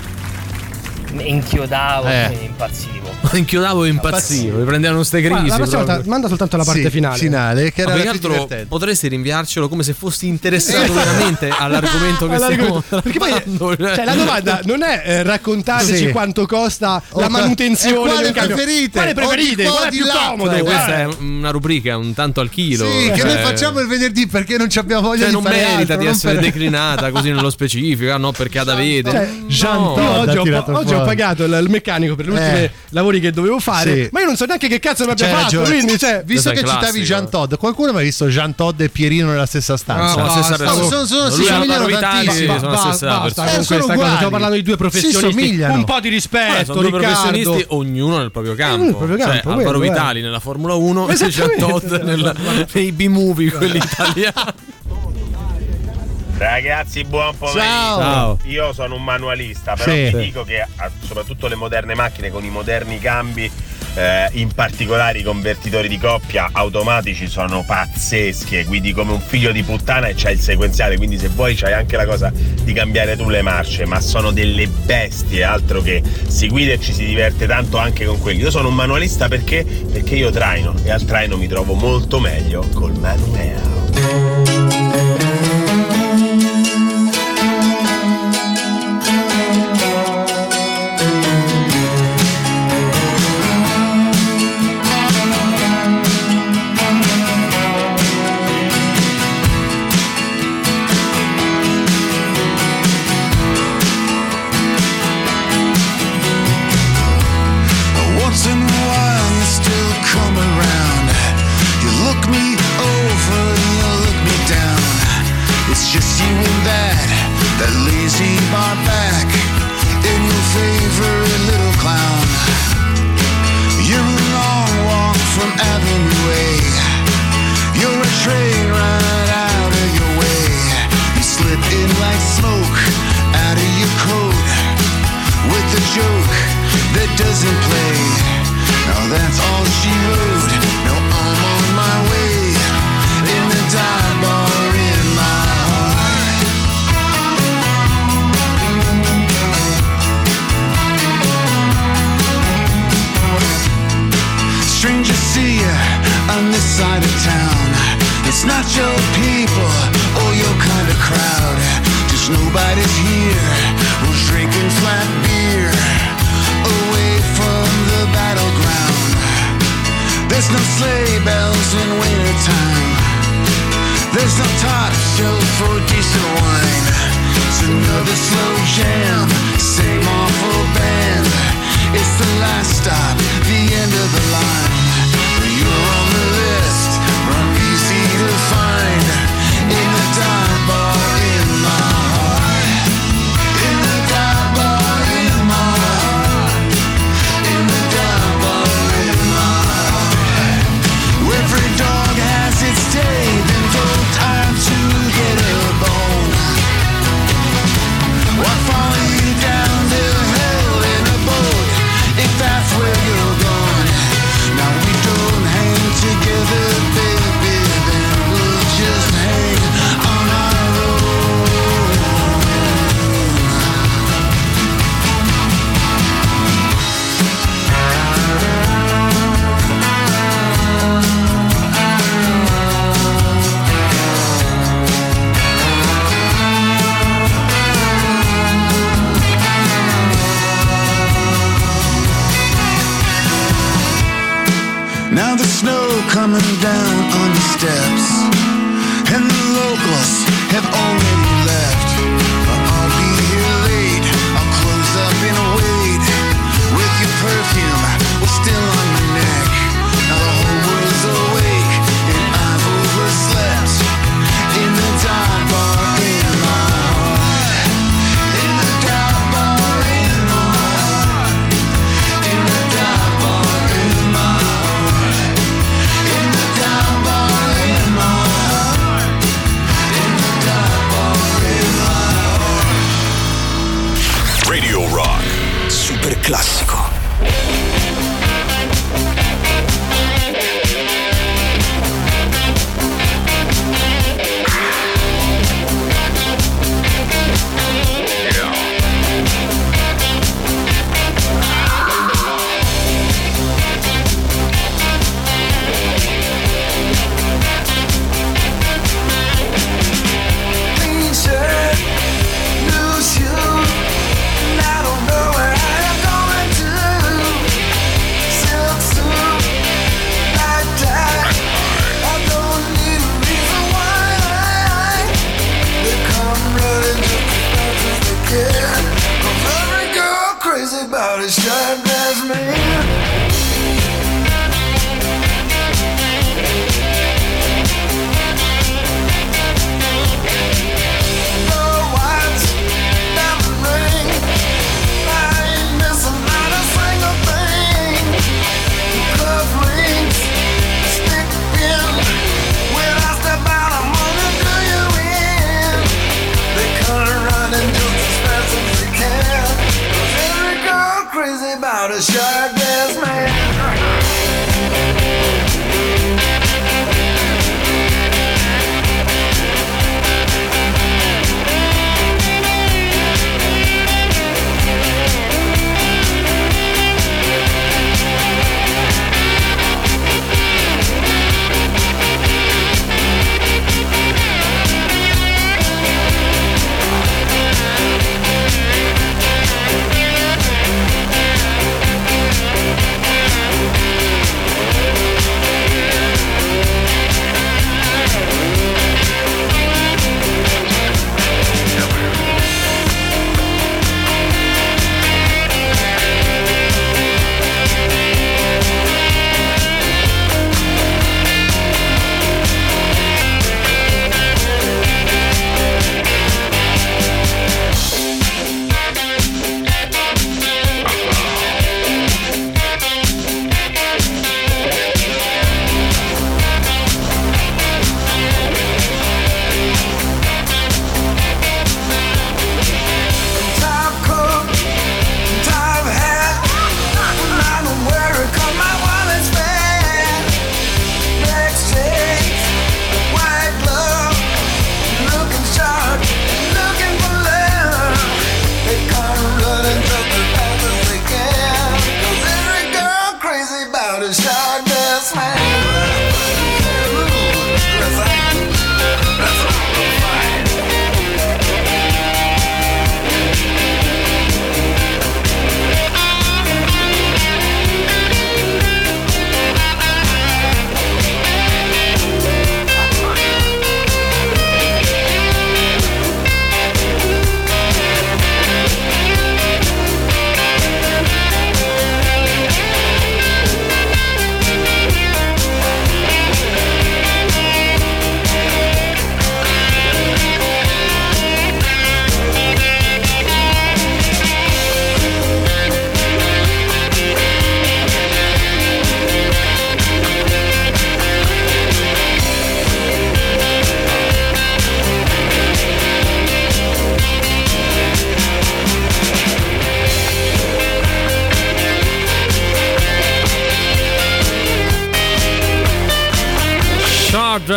Speaker 11: inchiodavo
Speaker 5: Eh.
Speaker 11: e impazzivo.
Speaker 3: Inchiodavo e impazzivo. Mi prendevano ste crisi.
Speaker 4: la prossima volta manda soltanto la parte
Speaker 5: Sì,
Speaker 4: finale.
Speaker 5: finale, che
Speaker 3: Ma
Speaker 5: era la
Speaker 3: altro potresti rinviarcelo come se fossi interessato veramente all'argomento che stiamo.
Speaker 4: Perché poi cioè, la domanda non è eh, raccontateci
Speaker 5: Sì.
Speaker 4: quanto costa
Speaker 5: Oh,
Speaker 4: la manutenzione
Speaker 5: quale
Speaker 4: del cambio.
Speaker 5: preferite?
Speaker 4: Quale preferite? Qual è più
Speaker 5: là?
Speaker 4: comodo?
Speaker 3: Cioè, questa
Speaker 4: Eh.
Speaker 3: è una rubrica un tanto al chilo.
Speaker 5: Sì, che
Speaker 3: cioè-
Speaker 5: noi facciamo il venerdì perché non ci abbiamo voglia
Speaker 3: Cioè,
Speaker 5: di
Speaker 3: non
Speaker 5: fare
Speaker 3: merita
Speaker 5: altro,
Speaker 3: di essere
Speaker 5: per-
Speaker 3: declinata così nello specifico, ah, no, perché ha da vedere.
Speaker 4: Cioè,
Speaker 5: Jean
Speaker 3: No.
Speaker 4: Io oggi,
Speaker 5: ha
Speaker 4: ho,
Speaker 5: tirato
Speaker 4: oggi ho
Speaker 5: fuori.
Speaker 4: Pagato il, il meccanico per gli ultimi
Speaker 5: Eh.
Speaker 4: lavori che dovevo fare,
Speaker 5: Sì.
Speaker 4: ma io non so neanche che cazzo mi abbia fatto.
Speaker 5: ragione.
Speaker 4: Quindi, cioè,
Speaker 5: Visto che citavi
Speaker 3: classico.
Speaker 5: Jean Todd, qualcuno mi ha visto Jean Todd e Pierino nella stessa stanza?
Speaker 4: Ah,
Speaker 3: la stessa persona.
Speaker 5: Sono- sono-
Speaker 3: Lui
Speaker 5: si somigliano tantissimo.
Speaker 3: sono la stessa
Speaker 4: basta
Speaker 3: persona.
Speaker 5: Eh, sono uguali.
Speaker 4: Stiamo parlando di due
Speaker 5: Si
Speaker 4: professionisti. Un po' di
Speaker 3: Eh,
Speaker 4: rispetto,
Speaker 3: sono due professionisti, ognuno nel proprio campo.
Speaker 4: nel proprio campo,
Speaker 3: Cioè,
Speaker 4: quello,
Speaker 3: Alvaro
Speaker 4: eh.
Speaker 3: Vitali nella Formula 1 e Jean. Todd nel- nei B-movie, quelli italiani.
Speaker 13: Ragazzi, buon pomeriggio.
Speaker 5: Ciao.
Speaker 13: Io sono un manualista, però
Speaker 5: Sì.
Speaker 13: vi dico che ah, soprattutto le moderne macchine con i moderni cambi, eh, in particolare i convertitori di coppia automatici sono pazzesche, guidi come un figlio di puttana e c'hai il sequenziale, quindi se vuoi c'hai anche la cosa di cambiare tu le marce, ma sono delle bestie, altro che si guida e ci si diverte tanto anche con quelli. Io sono un manualista perché? Perché io traino e al traino mi trovo molto meglio col manuale.
Speaker 10: Back in your favorite little clown. You're a long walk from Avenue A. You're a train right out of your way. You slip in like smoke out of your coat with a joke that doesn't play. Now that's all she wrote. side of town. It's not your people or your kind of crowd. Just nobody's here. We're drinking flat beer away from the battleground. There's no sleigh bells in wintertime. There's no top show for decent wine. It's another slow jam, same awful band. It's the last stop, the end of the line.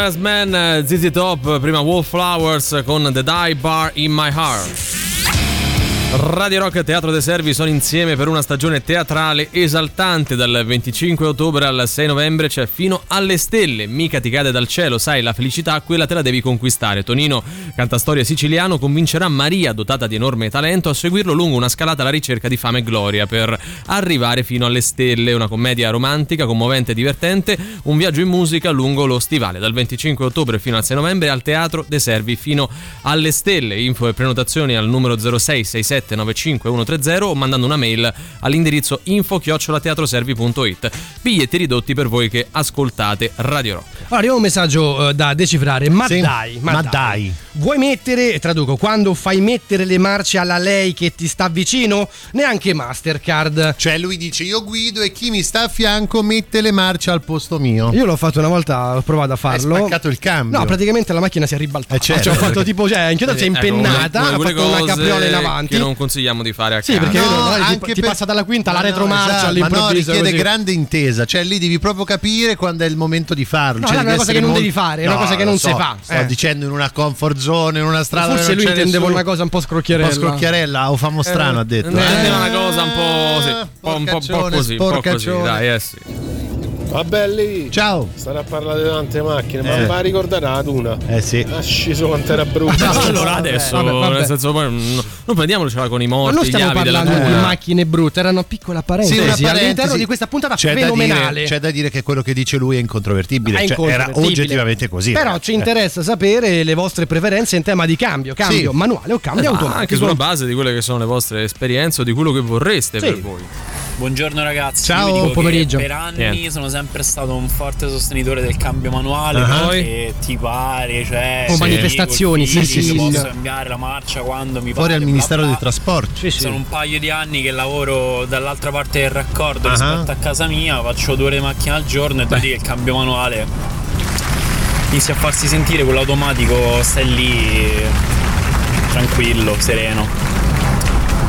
Speaker 10: Dress Man,
Speaker 3: ZZ Top, prima Wallflowers con The Die Bar in My Heart. Radio Rock e Teatro dei Servi sono insieme per una stagione teatrale esaltante. Dal 25 ottobre al 6 novembre c'è fino alle stelle. Mica ti cade dal cielo sai la felicità quella te la devi conquistare. Tonino cantastorie siciliano convincerà Maria dotata di enorme talento a seguirlo lungo una scalata alla ricerca di fame e gloria per arrivare fino alle stelle una commedia romantica commovente e divertente un viaggio in musica lungo lo stivale dal 25 ottobre fino al 6 novembre al Teatro dei Servi fino alle stelle info e prenotazioni al numero 0667 95130 o mandando una mail all'indirizzo info-teatroservi.it. Biglietti ridotti per voi che ascoltate Radio Rock.
Speaker 4: Allora, arriva un messaggio eh, da decifrare. Ma
Speaker 5: Sì,
Speaker 4: dai, ma,
Speaker 5: ma
Speaker 4: dai.
Speaker 5: dai.
Speaker 4: Vuoi mettere, traduco, quando fai mettere le marce alla lei che ti sta vicino? Neanche Mastercard.
Speaker 5: Cioè lui dice io guido e chi mi sta a fianco mette le marce al posto mio.
Speaker 4: Io l'ho fatto una volta, ho provato a farlo.
Speaker 5: Hai spaccato il cambio.
Speaker 4: No, praticamente la macchina si è ribaltata.
Speaker 5: Eh, certo.
Speaker 4: Cioè, ho fatto tipo, cioè, si è
Speaker 3: Ecco,
Speaker 4: impennata,
Speaker 3: una-
Speaker 4: ha
Speaker 3: quelle
Speaker 4: fatto una capriola in avanti.
Speaker 3: Che non consigliamo di fare a
Speaker 4: Sì,
Speaker 3: casa.
Speaker 4: perché
Speaker 5: No,
Speaker 4: ti-
Speaker 5: anche
Speaker 4: ti,
Speaker 5: per-
Speaker 4: passa dalla quinta alla
Speaker 5: Ma no,
Speaker 4: retromarcia
Speaker 5: esatto,
Speaker 4: all'improvviso.
Speaker 5: Ma no, richiede
Speaker 4: così.
Speaker 5: grande intesa, cioè lì devi proprio capire quando è il momento di farlo.
Speaker 4: No,
Speaker 5: cioè,
Speaker 4: no, è una cosa che non
Speaker 5: molto-
Speaker 4: devi fare, è una
Speaker 5: No,
Speaker 4: cosa che non
Speaker 5: so,
Speaker 4: si fa.
Speaker 5: Sto
Speaker 4: Eh.
Speaker 5: dicendo in una comfort zone, in una strada
Speaker 4: Forse lui intendeva
Speaker 5: nessuno.
Speaker 4: una cosa un po'
Speaker 5: un
Speaker 4: scrocchierella.
Speaker 5: po' scrocchiarella o famo strano, ha detto. Eh.
Speaker 3: intendeva una cosa un po', sì, un po', un po', un così, un po' così, dai, eh sì.
Speaker 12: Va belli!
Speaker 5: Ciao!
Speaker 12: Stare a parlare di tante macchine, ma
Speaker 5: Eh.
Speaker 12: va a ricordare la tuna.
Speaker 5: Eh sì.
Speaker 12: Ha sceso quanto era brutta.
Speaker 3: allora adesso,
Speaker 4: vabbè, vabbè.
Speaker 3: nel senso, poi, non non prendiamocela con i
Speaker 4: Ma
Speaker 3: morti,
Speaker 4: non
Speaker 3: gli
Speaker 4: stiamo
Speaker 3: avi della
Speaker 4: parlando di macchine brutte, era una piccola parentesi,
Speaker 5: Sì, una
Speaker 4: all'interno
Speaker 5: parentesi.
Speaker 4: di questa puntata
Speaker 5: C'è da,
Speaker 4: fenomenale.
Speaker 5: dire, c'è da dire che quello che dice lui è incontrovertibile,
Speaker 4: È
Speaker 5: cioè, era
Speaker 4: incontrovertibile.
Speaker 5: oggettivamente così.
Speaker 4: Però
Speaker 5: ragazzi.
Speaker 4: ci interessa sapere le vostre preferenze in tema di cambio, cambio
Speaker 5: Sì.
Speaker 4: manuale o cambio
Speaker 3: Eh, ma
Speaker 4: automatico.
Speaker 3: anche sulla base di quelle che sono le vostre esperienze o di quello che vorreste
Speaker 4: Sì.
Speaker 3: per voi.
Speaker 14: Buongiorno ragazzi,
Speaker 5: Ciao,
Speaker 14: Io vi dico
Speaker 4: buon pomeriggio.
Speaker 14: Per anni
Speaker 3: Niente.
Speaker 14: sono sempre stato un forte sostenitore del cambio manuale
Speaker 5: Ah.
Speaker 14: perché ti pare, cioè
Speaker 4: Con
Speaker 14: sì,
Speaker 4: manifestazioni, sì, sì, sì.
Speaker 14: posso cambiare la marcia quando mi
Speaker 5: Fuori
Speaker 14: pare.
Speaker 5: al
Speaker 14: bla
Speaker 5: Ministero
Speaker 14: bla.
Speaker 5: dei Trasporti.
Speaker 14: Sono un paio di anni che lavoro dall'altra parte del raccordo
Speaker 5: Ah.
Speaker 14: rispetto a casa mia, faccio due ore di macchina al giorno e devo dire che il cambio manuale inizia a farsi sentire con l'automatico, stai lì tranquillo, sereno,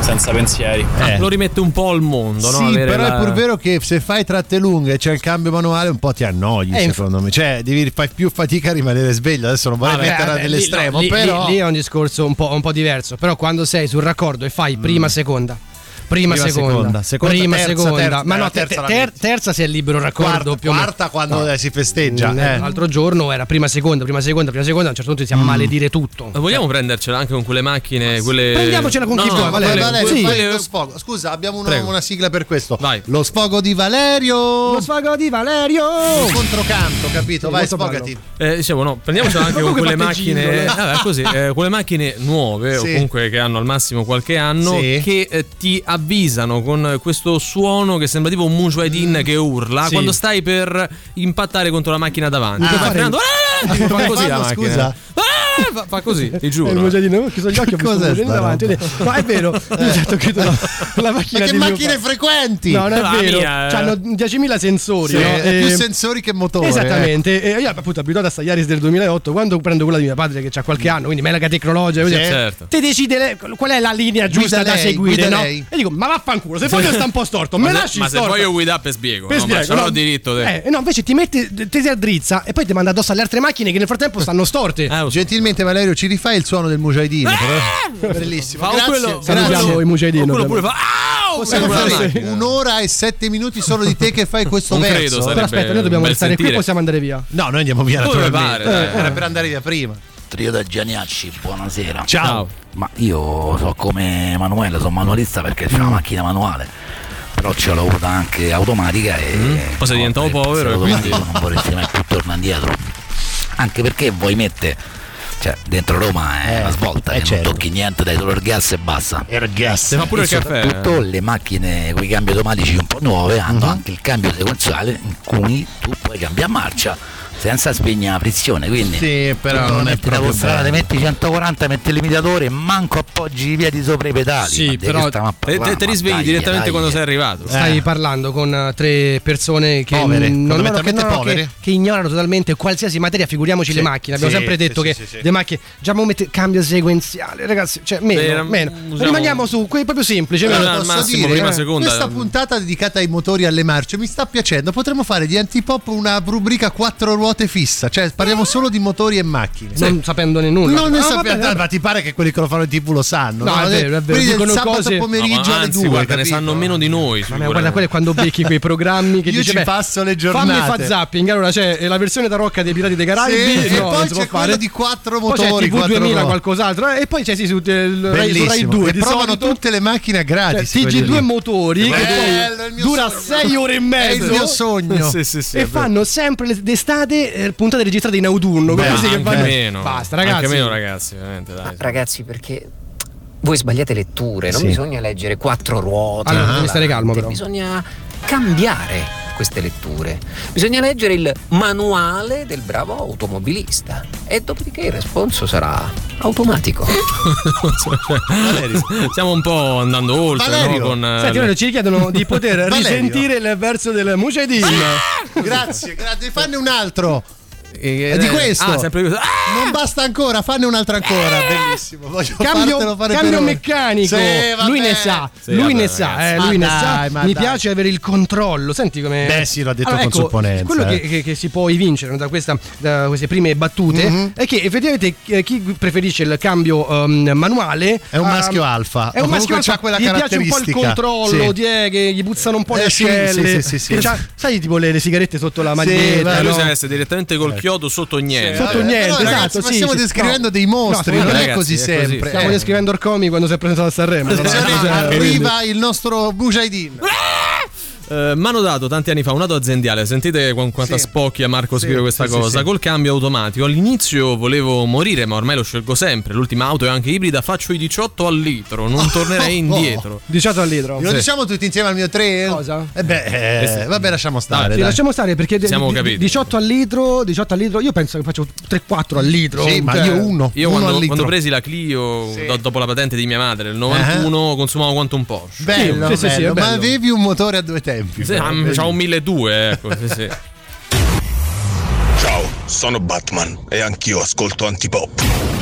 Speaker 14: senza pensieri.
Speaker 5: Eh.
Speaker 3: Lo rimette un po' al mondo, no?
Speaker 5: Sì,
Speaker 3: Avere
Speaker 5: però
Speaker 3: la-
Speaker 5: è pur vero che se fai tratte lunghe e c'è il cambio manuale un po' ti annoi,
Speaker 4: Eh,
Speaker 5: secondo me. Cioè, devi fare più fatica a rimanere sveglio. Adesso non vorrei
Speaker 4: Vabbè,
Speaker 5: metterla
Speaker 4: vabbè, lì-
Speaker 5: nell'estremo,
Speaker 4: no, lì,
Speaker 5: però.
Speaker 4: lì- lì è un discorso un po', un po' diverso. Però quando sei sul raccordo e fai prima, seconda. Prima,
Speaker 5: Prima,
Speaker 4: seconda,
Speaker 5: seconda, seconda,
Speaker 4: prima,
Speaker 5: terza,
Speaker 4: seconda.
Speaker 5: terza,
Speaker 4: ma
Speaker 5: eh,
Speaker 4: no,
Speaker 5: terza
Speaker 4: ter- terza se è libero raccordo
Speaker 5: quarta, quarta quando
Speaker 4: No.
Speaker 5: eh, si festeggia.
Speaker 4: Mm,
Speaker 5: eh.
Speaker 4: L'altro giorno era prima, seconda, prima, seconda, prima, seconda. A un certo punto iniziamo a maledire tutto.
Speaker 3: Vogliamo prendercela anche con quelle macchine, quelle...
Speaker 4: Prendiamocela con chi
Speaker 3: No,
Speaker 4: vuoi,
Speaker 3: no,
Speaker 4: Valerio.
Speaker 5: Valerio,
Speaker 4: Sì.
Speaker 5: lo sfogo. Scusa, abbiamo una, una sigla per questo.
Speaker 3: Vai.
Speaker 5: Lo sfogo di Valerio.
Speaker 4: Lo sfago di Valerio!
Speaker 5: Un controcanto, capito?
Speaker 4: Sì,
Speaker 5: Vai, sfogati.
Speaker 3: Eh, dicevo, no, prendiamocela anche con quelle macchine.
Speaker 4: eh.
Speaker 3: Vabbè, così, eh, quelle macchine nuove, o
Speaker 5: Sì.
Speaker 3: comunque che hanno al massimo qualche anno,
Speaker 5: Sì.
Speaker 3: che eh, ti avvisano con questo suono che sembra tipo un mujahideen che urla
Speaker 4: Sì.
Speaker 3: quando stai per impattare contro la macchina davanti.
Speaker 4: Puoi fare-
Speaker 3: frenando, ah! Così la macchina.
Speaker 5: scusa?
Speaker 3: Ah! Fa, fa così, ti
Speaker 4: Eh,
Speaker 3: giuro.
Speaker 4: il mujahideen, ho chiuso gli occhi, ho visto
Speaker 5: Cos'è
Speaker 4: il mujahideen davanti. detto, No, è vero. Io ho toccato la, la macchina
Speaker 5: Ma che
Speaker 4: mio
Speaker 5: macchine
Speaker 4: padre.
Speaker 5: frequenti?
Speaker 4: No, non è
Speaker 3: La
Speaker 4: vero.
Speaker 3: mia, eh.
Speaker 4: Hanno 10.000 sensori.
Speaker 5: Sì,
Speaker 4: no?
Speaker 5: è più
Speaker 4: E-
Speaker 5: sensori che motore.
Speaker 4: Esattamente, e io appunto abituato a sta Yaris del 2008, quando prendo quella di mio padre che ha qualche anno, quindi mega tecnologica,
Speaker 5: Sì,
Speaker 3: certo.
Speaker 4: te decide qual è la linea giusta
Speaker 5: Guida
Speaker 4: da
Speaker 5: lei,
Speaker 4: seguire, no? E dico, ma vaffanculo, se voglio sta un po' storto, me
Speaker 3: Ma
Speaker 4: lasci
Speaker 3: ma se
Speaker 4: storto.
Speaker 3: voglio guidare per spiego,
Speaker 4: Per
Speaker 3: no? ma
Speaker 4: spiego, no?
Speaker 3: diritto.
Speaker 4: Eh, no, invece ti metti, ti si addrizza e poi ti manda addosso alle altre macchine che nel frattempo stanno storte.
Speaker 3: Eh,
Speaker 5: Gentilmente Valerio, ci rifai il suono del mujahideen? però? Bellissimo.
Speaker 3: Fa
Speaker 5: Grazie,
Speaker 3: quello,
Speaker 5: grazie.
Speaker 4: Salutiamo i mujahideen.
Speaker 3: o quello pure
Speaker 4: ovviamente.
Speaker 3: fa. Au!
Speaker 5: Possiamo
Speaker 3: la
Speaker 5: fare un'ora e sette minuti solo di te che fai questo
Speaker 3: Non
Speaker 5: verso.
Speaker 3: credo,
Speaker 4: Però
Speaker 3: sarebbe
Speaker 4: aspetta, noi
Speaker 3: un
Speaker 4: dobbiamo
Speaker 3: bel
Speaker 4: restare qui,
Speaker 3: sentire.
Speaker 4: possiamo andare via.
Speaker 5: No, noi andiamo via
Speaker 3: Come
Speaker 5: naturalmente.
Speaker 3: pare, dai.
Speaker 5: Era per andare via prima.
Speaker 15: Trio da Gianiacci, buonasera.
Speaker 5: Ciao.
Speaker 15: Ma io so come Emanuele, sono manualista perché c'è
Speaker 3: Mm.
Speaker 15: una macchina manuale. Però ce l'ho avuta anche automatica e.
Speaker 3: Mm. Poi sei diventato povero e quindi-
Speaker 15: non vorresti mai più tornare indietro. Anche perché vuoi mettere. Cioè, dentro Roma è
Speaker 5: Eh,
Speaker 15: una svolta,
Speaker 5: eh,
Speaker 15: che
Speaker 5: certo.
Speaker 15: non tocchi niente, dai solo il gas e basta.
Speaker 5: Era gas.
Speaker 3: Fa pure
Speaker 15: e
Speaker 3: il caffè.
Speaker 15: soprattutto le macchine con i cambi automatici un po' nuove hanno
Speaker 5: Mhm.
Speaker 15: anche il cambio sequenziale in cui tu puoi cambiare marcia senza spegnere la frizione. Quindi
Speaker 5: Sì, però non è
Speaker 15: metti la
Speaker 5: proprio
Speaker 15: strada, metti 140, metti il limitatore e manco appoggi i piedi sopra i pedali.
Speaker 4: Sì, però-
Speaker 3: Te,
Speaker 15: parlare?
Speaker 3: te- te risvegli
Speaker 15: dai,
Speaker 3: direttamente
Speaker 15: dai.
Speaker 3: quando sei arrivato.
Speaker 4: Stai
Speaker 5: Eh.
Speaker 4: parlando con eh, tre persone che,
Speaker 5: Povere,
Speaker 4: non- non- che, no, no,
Speaker 5: povere.
Speaker 4: che- che ignorano totalmente qualsiasi materia, figuriamoci
Speaker 5: Sì,
Speaker 4: le macchine. Abbiamo
Speaker 5: sì,
Speaker 4: sempre detto
Speaker 5: sì,
Speaker 4: che
Speaker 5: sì, sì.
Speaker 4: le macchine già mo mette cambio sequenziale, ragazzi, cioè meno,
Speaker 3: Beh,
Speaker 4: meno.
Speaker 3: usiamo-
Speaker 4: Rimaniamo su quelli proprio semplici.
Speaker 3: Allora,
Speaker 4: meno.
Speaker 3: al
Speaker 5: Posso
Speaker 3: massimo,
Speaker 5: dire,
Speaker 3: prima, seconda.
Speaker 5: questa puntata dedicata ai motori e alle marce mi sta piacendo. Potremmo fare di Antipop una rubrica quattro ruote ruote fissa, cioè parliamo solo di motori e macchine.
Speaker 4: Non sapendone nulla.
Speaker 5: Non ne
Speaker 4: Ah,
Speaker 5: sappiamo,
Speaker 4: vabbè, vabbè.
Speaker 5: ma ti pare che quelli che lo fanno in TV lo sanno?
Speaker 4: No, è vero, è vero.
Speaker 5: Del
Speaker 4: Dicono
Speaker 5: sabato
Speaker 4: cose-
Speaker 5: pomeriggio
Speaker 3: No, ma
Speaker 5: alle
Speaker 3: anzi,
Speaker 5: 2,
Speaker 3: guarda, ne sanno meno di noi.
Speaker 4: Ma guarda, quello è quando becchi quei programmi che
Speaker 5: Io
Speaker 4: dice
Speaker 5: ci
Speaker 4: beh,
Speaker 5: passo le
Speaker 4: Fammi
Speaker 5: giornate.
Speaker 4: fa zapping. Allora c'è la versione da rocca dei Pirati dei Caraibi.
Speaker 5: Sì, e
Speaker 4: no,
Speaker 5: poi
Speaker 4: non si
Speaker 5: c'è quello
Speaker 4: fare.
Speaker 5: di quattro
Speaker 4: Poi c'è
Speaker 5: motori,
Speaker 4: TV
Speaker 5: quattro
Speaker 4: 2000
Speaker 5: ruote.
Speaker 4: qualcos'altro. eh, E poi c'è sì, su, il Rai, su Rai
Speaker 5: Bellissimo.
Speaker 4: 2
Speaker 5: e provano
Speaker 4: solito.
Speaker 5: tutte le macchine a gratis.
Speaker 4: Cioè,
Speaker 5: quelli
Speaker 4: TG2
Speaker 5: lì.
Speaker 4: motori che
Speaker 5: Bello,
Speaker 4: poi
Speaker 5: è il mio
Speaker 4: dura
Speaker 5: sogno.
Speaker 4: 6 ore e
Speaker 5: È
Speaker 4: mezzo.
Speaker 5: il mio sogno.
Speaker 3: Sì, sì, sì,
Speaker 4: e
Speaker 3: è
Speaker 4: fanno sempre le- d'estate eh, puntate registrate in autunno.
Speaker 3: Beh,
Speaker 4: così che fanno-
Speaker 3: meno.
Speaker 4: Basta, ragazzi.
Speaker 3: Anche meno, ragazzi, veramente, dai.
Speaker 16: Ragazzi, perché voi sbagliate letture, non
Speaker 4: Sì.
Speaker 16: bisogna leggere quattro ruote.
Speaker 4: Allora, devi stare calmo, però.
Speaker 16: Bisogna cambiare queste letture. Bisogna leggere il manuale del bravo automobilista e dopodiché il responso sarà automatico.
Speaker 3: Stiamo un po' andando oltre,
Speaker 5: Valerio.
Speaker 3: no? Con, eh,
Speaker 4: Senti, ora ci chiedono di poter
Speaker 5: Valerio.
Speaker 4: risentire il verso del Mujahideen.
Speaker 5: Grazie, grazie. Fanne un altro.
Speaker 3: Eh,
Speaker 5: È di questo.
Speaker 3: Ah, sempre questo. Ah!
Speaker 5: Non basta ancora, fanne un altro ancora. Bellissimo. Voglio
Speaker 4: Cambio,
Speaker 5: fare
Speaker 4: cambio meccanico.
Speaker 5: Sì,
Speaker 4: lui ne sa,
Speaker 3: Sì,
Speaker 4: lui
Speaker 3: vabbè,
Speaker 4: ne sa, eh, lui ne
Speaker 5: dai,
Speaker 4: sa. Mi
Speaker 5: dai.
Speaker 4: piace avere il controllo. Senti come.
Speaker 5: Beh, sì, l'ha detto
Speaker 4: Allora,
Speaker 5: con
Speaker 4: ecco,
Speaker 5: supponenza,
Speaker 4: Quello
Speaker 5: eh.
Speaker 4: che, che- che si può evincere da, questa- da queste prime battute
Speaker 5: Mhm.
Speaker 4: è che effettivamente eh, chi preferisce il cambio ehm, manuale
Speaker 5: È un
Speaker 4: ehm,
Speaker 5: maschio alfa.
Speaker 4: È un maschio alfa.
Speaker 5: quella
Speaker 4: gli piace un po' il controllo,
Speaker 5: Sì.
Speaker 4: di, eh, che gli puzzano un po' le
Speaker 5: Eh, sì,
Speaker 4: ascelle.
Speaker 5: sì, sì,
Speaker 4: che sai, tipo le, le sigarette sotto la maglietta.
Speaker 3: Eh, lui si veste direttamente col chiodo sotto niente.
Speaker 4: Sotto niente,
Speaker 5: però, ragazzi,
Speaker 4: esatto.
Speaker 5: ma
Speaker 4: sì,
Speaker 5: stiamo
Speaker 4: sì.
Speaker 5: descrivendo
Speaker 4: No.
Speaker 5: dei mostri,
Speaker 4: No,
Speaker 5: non è
Speaker 3: ragazzi,
Speaker 5: così
Speaker 3: è così.
Speaker 5: sempre.
Speaker 4: Stiamo
Speaker 5: Eh.
Speaker 4: descrivendo Orcomi quando si è presentato a Sanremo.
Speaker 5: Attenzione,
Speaker 4: Cioè,
Speaker 5: arriva il nostro Mujahideen.
Speaker 3: Eh, M'hanno dato tanti anni fa un'auto aziendale. Sentite con quanta
Speaker 5: Sì.
Speaker 3: spocchia Marco
Speaker 5: Sì,
Speaker 3: scrive questa
Speaker 5: sì,
Speaker 3: cosa.
Speaker 5: sì.
Speaker 3: Col cambio automatico. All'inizio volevo morire, ma ormai lo scelgo sempre. L'ultima auto è anche ibrida. Faccio i 18 al litro. Non tornerei indietro.
Speaker 4: 18 al litro.
Speaker 5: Lo
Speaker 3: Sì.
Speaker 5: diciamo tutti insieme al mio 3?
Speaker 4: Cosa?
Speaker 5: Eh beh, eh,
Speaker 3: Eh
Speaker 5: vabbè, lasciamo stare.
Speaker 4: Sì,
Speaker 5: dai.
Speaker 4: lasciamo stare perché
Speaker 3: Siamo
Speaker 4: di-
Speaker 3: capiti.
Speaker 4: 18 al litro, 18 al litro, io penso che faccio 3-4 al litro.
Speaker 5: Sì, ma io uno.
Speaker 3: Io
Speaker 5: uno
Speaker 3: quando,
Speaker 5: al litro.
Speaker 3: quando presi la Clio
Speaker 5: Sì.
Speaker 3: do- dopo la patente di mia madre, nel 91, consumavo quanto un Porsche.
Speaker 5: Bello,
Speaker 4: Sì, sì, sì,
Speaker 5: bello.
Speaker 4: è
Speaker 5: ma
Speaker 4: bello.
Speaker 5: avevi un motore a due tempi.
Speaker 3: Sì,
Speaker 5: bellissimo.
Speaker 3: c'ho un 1200, ecco. Sì, sì.
Speaker 2: Ciao, sono Batman e anch'io ascolto antipop.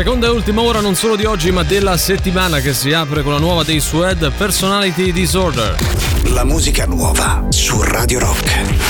Speaker 3: Seconda e ultima ora non solo di oggi ma della settimana che si apre con la nuova dei Sued Personality Disorder.
Speaker 1: La musica nuova su Radio Rock.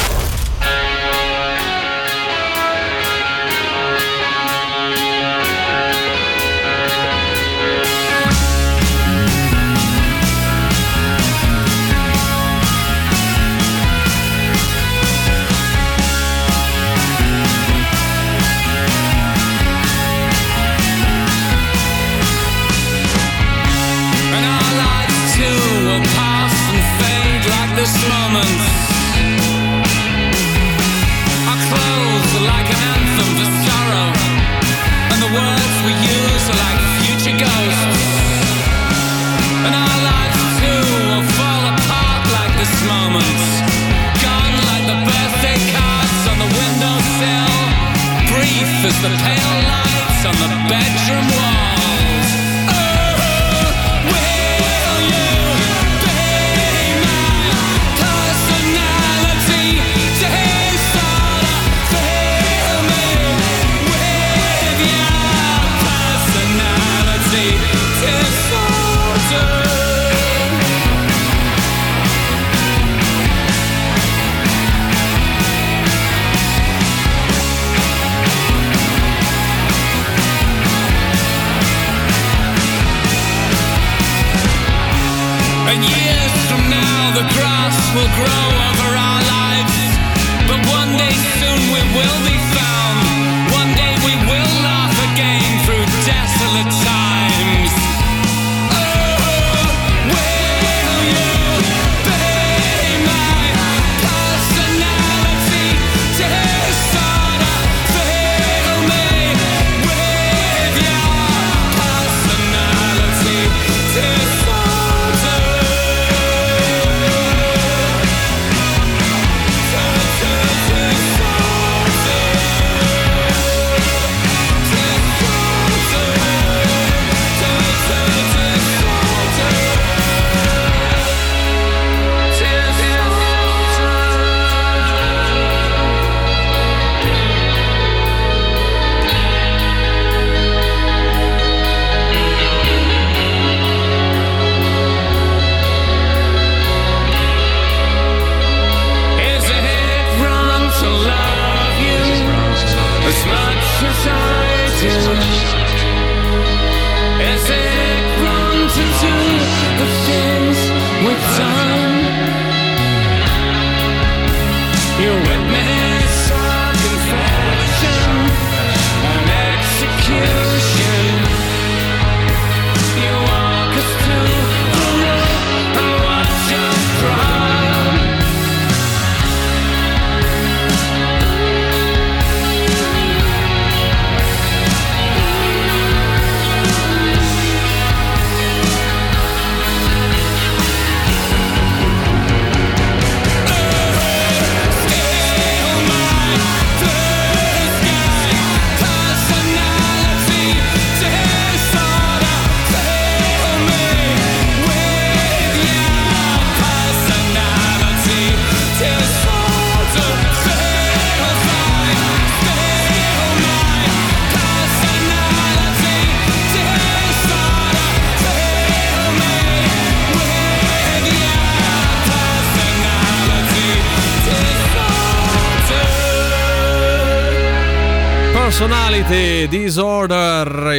Speaker 17: Disorder,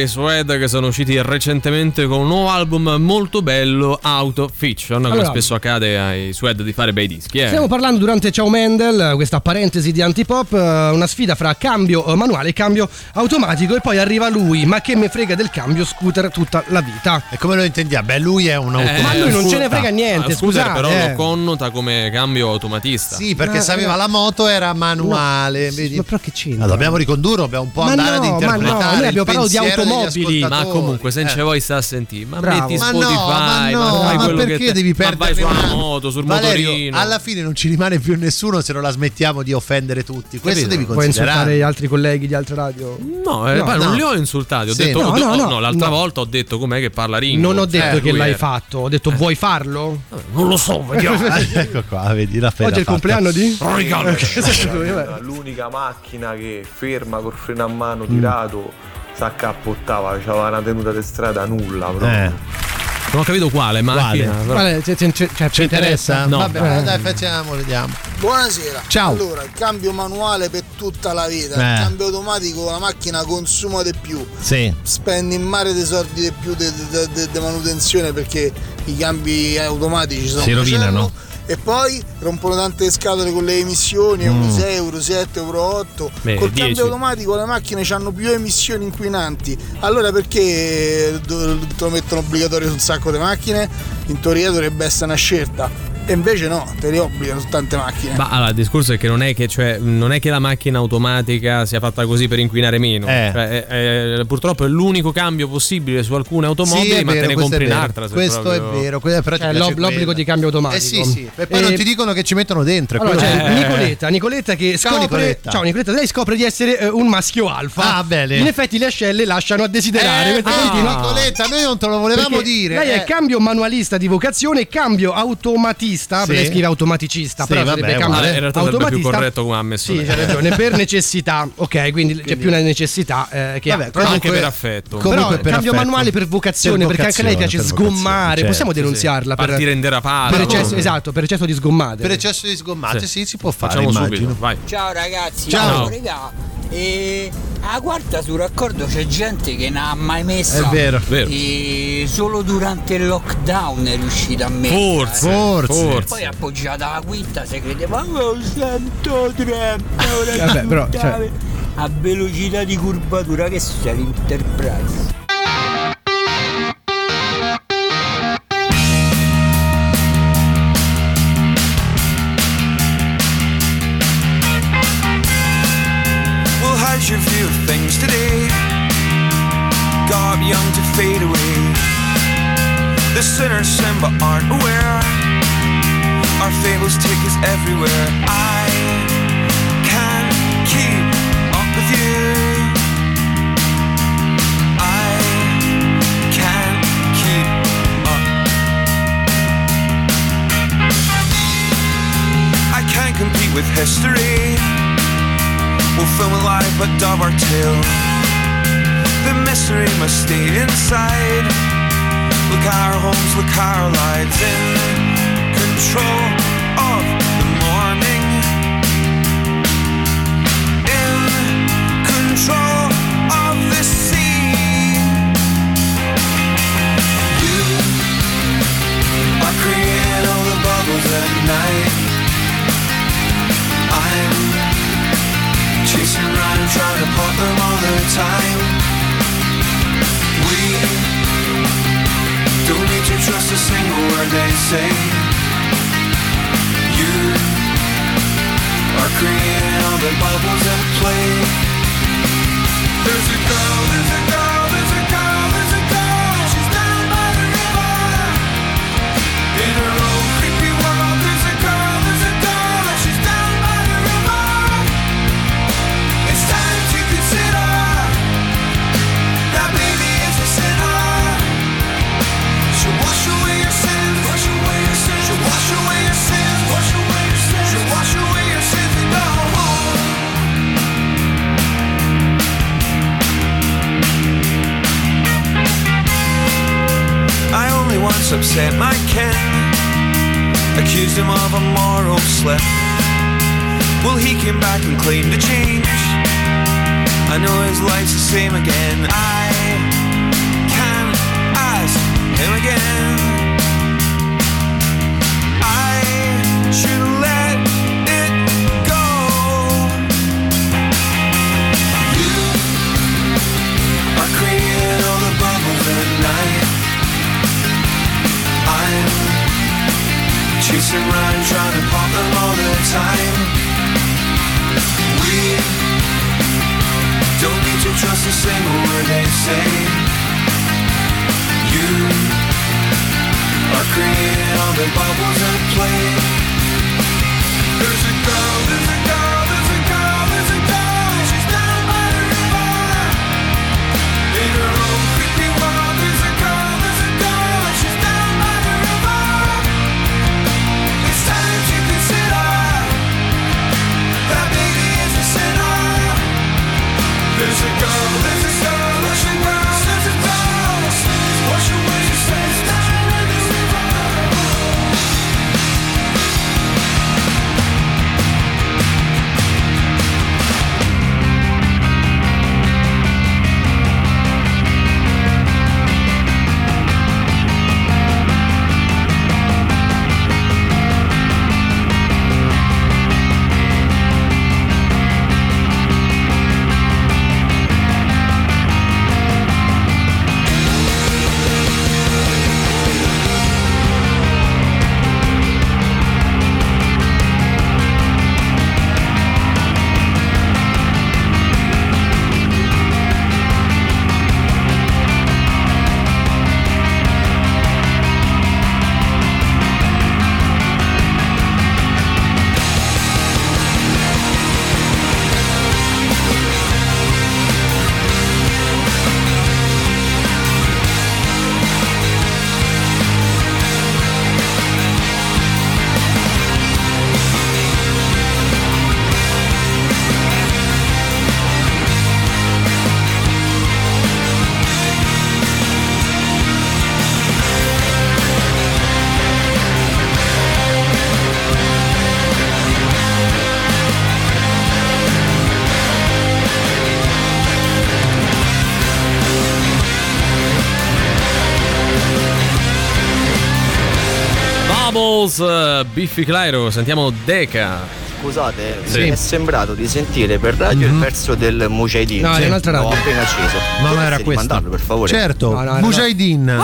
Speaker 17: i
Speaker 3: Sued che sono usciti recentemente con un nuovo album molto bello, Auto Fiction, come
Speaker 4: Allora-
Speaker 3: spesso accade ai Sued di fare bei dischi. Eh.
Speaker 4: Stiamo parlando durante Ciao Mendel, questa parentesi di antipop, eh, una sfida fra cambio eh, manuale e cambio automatico e poi arriva lui, ma che me frega del cambio scooter tutta la vita.
Speaker 5: E come lo intendiamo? Beh, lui è un automatico.
Speaker 4: ma lui non ce ne frega niente,
Speaker 3: Ah, scusate,
Speaker 4: scusate.
Speaker 3: però
Speaker 4: eh.
Speaker 3: lo connota come cambio automatista.
Speaker 5: Sì, perché
Speaker 4: Eh,
Speaker 5: se aveva
Speaker 4: eh.
Speaker 5: la moto era manuale. vedi?
Speaker 4: Ma però che c'entra?
Speaker 5: Ma dobbiamo ricondurre, dobbiamo un po'
Speaker 4: Ma
Speaker 5: andare ad
Speaker 4: no, ma no,
Speaker 5: interpretare
Speaker 4: noi abbiamo parlato di
Speaker 5: pensiero
Speaker 4: automobili.
Speaker 3: Ma comunque, se non
Speaker 5: Eh.
Speaker 3: ce vuoi sta a sentire, ma
Speaker 4: Bravo.
Speaker 3: metti
Speaker 5: Ma
Speaker 3: Spotify,
Speaker 5: no, ma no, ma
Speaker 3: che
Speaker 5: perché
Speaker 3: te-
Speaker 5: devi
Speaker 3: ma vai
Speaker 5: perdere
Speaker 3: sulla moto, sul
Speaker 5: Valerio,
Speaker 3: motorino.
Speaker 5: alla fine non ci rimane più nessuno se non la smettiamo di offendere tutti. Questo
Speaker 3: Capito?
Speaker 5: devi
Speaker 4: Puoi insultare
Speaker 5: considerare.
Speaker 4: gli altri colleghi di altre radio?
Speaker 3: No, eh,
Speaker 4: No,
Speaker 5: no.
Speaker 3: non li ho insultati. Ho
Speaker 5: Sì.
Speaker 3: detto,
Speaker 4: No,
Speaker 3: ho-
Speaker 4: no, no,
Speaker 3: l'altra
Speaker 4: no.
Speaker 3: volta ho detto com'è che parla Ringo.
Speaker 4: Non ho detto
Speaker 3: Eh,
Speaker 4: che l'hai
Speaker 3: era.
Speaker 4: fatto, ho detto vuoi farlo?
Speaker 3: Non lo so, vediamo.
Speaker 5: ecco qua, vedi la
Speaker 4: Oggi è il compleanno di?
Speaker 12: L'unica macchina che ferma col freno a mano tirato si accappottava, c'aveva una tenuta di strada nulla proprio.
Speaker 5: Eh.
Speaker 3: Non ho capito quale macchina. però-
Speaker 4: Vale, cioè,
Speaker 5: Ci interessa?
Speaker 3: No.
Speaker 5: Vabbè,
Speaker 4: Eh.
Speaker 5: dai, facciamo, vediamo.
Speaker 18: Buonasera.
Speaker 5: Ciao.
Speaker 18: Allora, il cambio manuale per tutta la vita.
Speaker 5: Eh.
Speaker 18: Il cambio automatico la macchina consuma di più.
Speaker 5: Sì.
Speaker 18: Spendi in mare dei soldi di più di manutenzione perché i cambi automatici sono
Speaker 5: Si rovinano.
Speaker 18: macello. E poi rompono tante scatole con le emissioni,
Speaker 5: Mm.
Speaker 18: euro 6, euro 7, euro 8.
Speaker 3: Beh,
Speaker 18: Col
Speaker 3: 10.
Speaker 18: cambio automatico le macchine hanno più emissioni inquinanti. Allora perché te lo mettono obbligatorio su un sacco di macchine? In teoria dovrebbe essere una scelta. E invece no, te le obbligano su tante macchine.
Speaker 3: Ma allora, il discorso è che non è che, cioè, non è che la macchina automatica sia fatta così per inquinare meno.
Speaker 5: Eh.
Speaker 3: Cioè, è- è- purtroppo è l'unico cambio possibile su alcune automobili,
Speaker 5: Sì,
Speaker 3: ma te
Speaker 5: vero,
Speaker 3: ne
Speaker 5: questo
Speaker 3: compri un'altra.
Speaker 5: Questo
Speaker 3: proprio-
Speaker 5: è vero, però ci
Speaker 4: Cioè, l'ob- l'obbligo di cambio automatico.
Speaker 5: Eh sì, sì, e poi non
Speaker 4: E-
Speaker 5: ti dicono che ci mettono dentro.
Speaker 4: Allora,
Speaker 5: che-
Speaker 4: Nicoletta, Nicoletta che
Speaker 5: Ciao,
Speaker 4: scopre.
Speaker 5: Nicoletta.
Speaker 4: Ciao Nicoletta, lei scopre di essere eh, un maschio alfa.
Speaker 5: Ah, bene.
Speaker 4: In effetti le ascelle lasciano a desiderare.
Speaker 5: Eh,
Speaker 4: continua-
Speaker 5: Nicoletta, noi non te lo volevamo
Speaker 4: Perché
Speaker 5: dire.
Speaker 4: Lei è
Speaker 5: eh.
Speaker 4: cambio manualista di vocazione, cambio automatista.
Speaker 5: Sì.
Speaker 4: scrive automaticista,
Speaker 5: Sì,
Speaker 4: però
Speaker 5: vabbè,
Speaker 4: sarebbe
Speaker 3: Ah, in realtà sarebbe più corretto come ha messo
Speaker 4: Sì, c'è ragione, per necessità. Ok, quindi, c'è più una necessità eh, che
Speaker 5: Vabbè, comunque-
Speaker 3: Anche per affetto.
Speaker 5: comunque
Speaker 4: Però
Speaker 5: per
Speaker 4: cambio
Speaker 5: affetto.
Speaker 4: manuale per vocazione,
Speaker 5: Per
Speaker 4: perché anche a lei piace sgommare.
Speaker 5: vocazione,
Speaker 4: Possiamo
Speaker 5: certo,
Speaker 4: denunziarla per,
Speaker 3: Partire in derapata.
Speaker 4: per eccesso, esatto, per eccesso di sgommate.
Speaker 5: Per eccesso di sgommate,
Speaker 3: Sì.
Speaker 5: sì, si può fare.
Speaker 3: Facciamo
Speaker 5: immagino.
Speaker 3: subito, vai.
Speaker 19: Ciao ragazzi,
Speaker 5: Ciao.
Speaker 19: Regà, e a quarta sul raccordo c'è gente che non ha mai messa
Speaker 5: È vero.
Speaker 3: Vero.
Speaker 19: e solo durante il lockdown è riuscita a mettere
Speaker 3: Forse,
Speaker 5: Forse.
Speaker 3: forse.
Speaker 19: poi appoggiata alla quinta si credeva oh, 130 ora
Speaker 4: Vabbè, però,
Speaker 19: puntare a velocità di curvatura che sia l'Enterprise
Speaker 10: sinners sin but aren't aware. Our fables take us everywhere. I can't keep up with you. I can't keep up. I can't compete with history. We'll film live but dub our tale. The mystery must stay inside. Look our homes, look our lives in control of the morning. In control of the sea. You are creating all the bubbles at night. I'm Chasing around trying to pop them all the time We need to trust a single word they say. You are creating all the bubbles at play Bubbles,
Speaker 3: eh, Biffy Clyro, sentiamo Deca.
Speaker 20: Scusate,
Speaker 3: Sì.
Speaker 20: mi è sembrato di sentire per radio il verso del Mujahideen.
Speaker 4: No, è un'altra radio.
Speaker 20: L'ho appena acceso.
Speaker 5: Ma non era questo.
Speaker 20: rimandarlo, per favore?
Speaker 5: Certo,
Speaker 4: No, no,
Speaker 5: Mujahideen.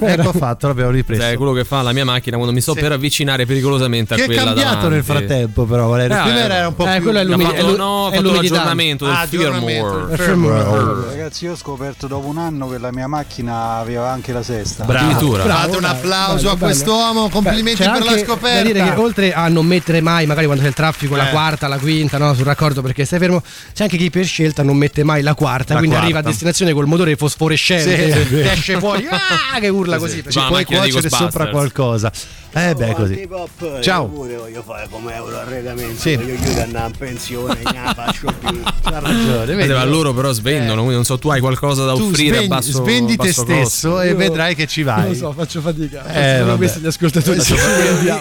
Speaker 5: Ecco fatto, l'abbiamo ripreso.
Speaker 3: Cioè, quello che fa la mia macchina quando mi sto
Speaker 5: Sì.
Speaker 3: per avvicinare pericolosamente a
Speaker 5: Che è
Speaker 3: quella
Speaker 5: cambiato
Speaker 3: davanti.
Speaker 5: nel frattempo, però, Valerio.
Speaker 3: Eh,
Speaker 5: Prima era un po'
Speaker 4: eh,
Speaker 5: più.
Speaker 4: quello è
Speaker 3: Ha
Speaker 4: l'umidità.
Speaker 3: fatto,
Speaker 4: è
Speaker 3: no,
Speaker 4: è
Speaker 3: fatto l'aggiornamento del
Speaker 5: Ah,
Speaker 3: firmware.
Speaker 5: firmware.
Speaker 21: Ragazzi, io ho scoperto dopo un anno che la mia macchina aveva anche la sesta.
Speaker 5: Bravo. Fate un applauso
Speaker 4: bello,
Speaker 5: a
Speaker 4: bello.
Speaker 5: quest'uomo. Complimenti per la scoperta.
Speaker 4: Dire che oltre a non mettere mai, magari quando c'è il traffico, la
Speaker 5: Eh.
Speaker 4: quarta, la quinta, no, sul raccordo perché stai fermo, c'è anche chi per scelta non mette mai la quarta,
Speaker 5: La
Speaker 4: quindi
Speaker 5: quarta.
Speaker 4: arriva a destinazione col motore fosforescente,
Speaker 5: Sì, è
Speaker 4: esce fuori, ah, che urla così.
Speaker 5: Ci puoi cuocere sopra qualcosa. Eh beh, così. Ciao.
Speaker 22: pure voglio fare come euro arredamento.
Speaker 5: Sì.
Speaker 22: Voglio chiudere andare in pensione, la faccio più.
Speaker 5: Ha ragione. vedi?
Speaker 3: Ma loro però svendono, quindi non so, tu hai qualcosa da
Speaker 5: Tu
Speaker 3: offrire
Speaker 5: svendi,
Speaker 3: a basso
Speaker 5: svendi te
Speaker 3: basso
Speaker 5: stesso
Speaker 3: costo.
Speaker 5: e
Speaker 4: Io-
Speaker 5: vedrai che ci vai.
Speaker 4: Non lo so, faccio fatica.
Speaker 5: Eh,
Speaker 4: questi gli ascoltatori.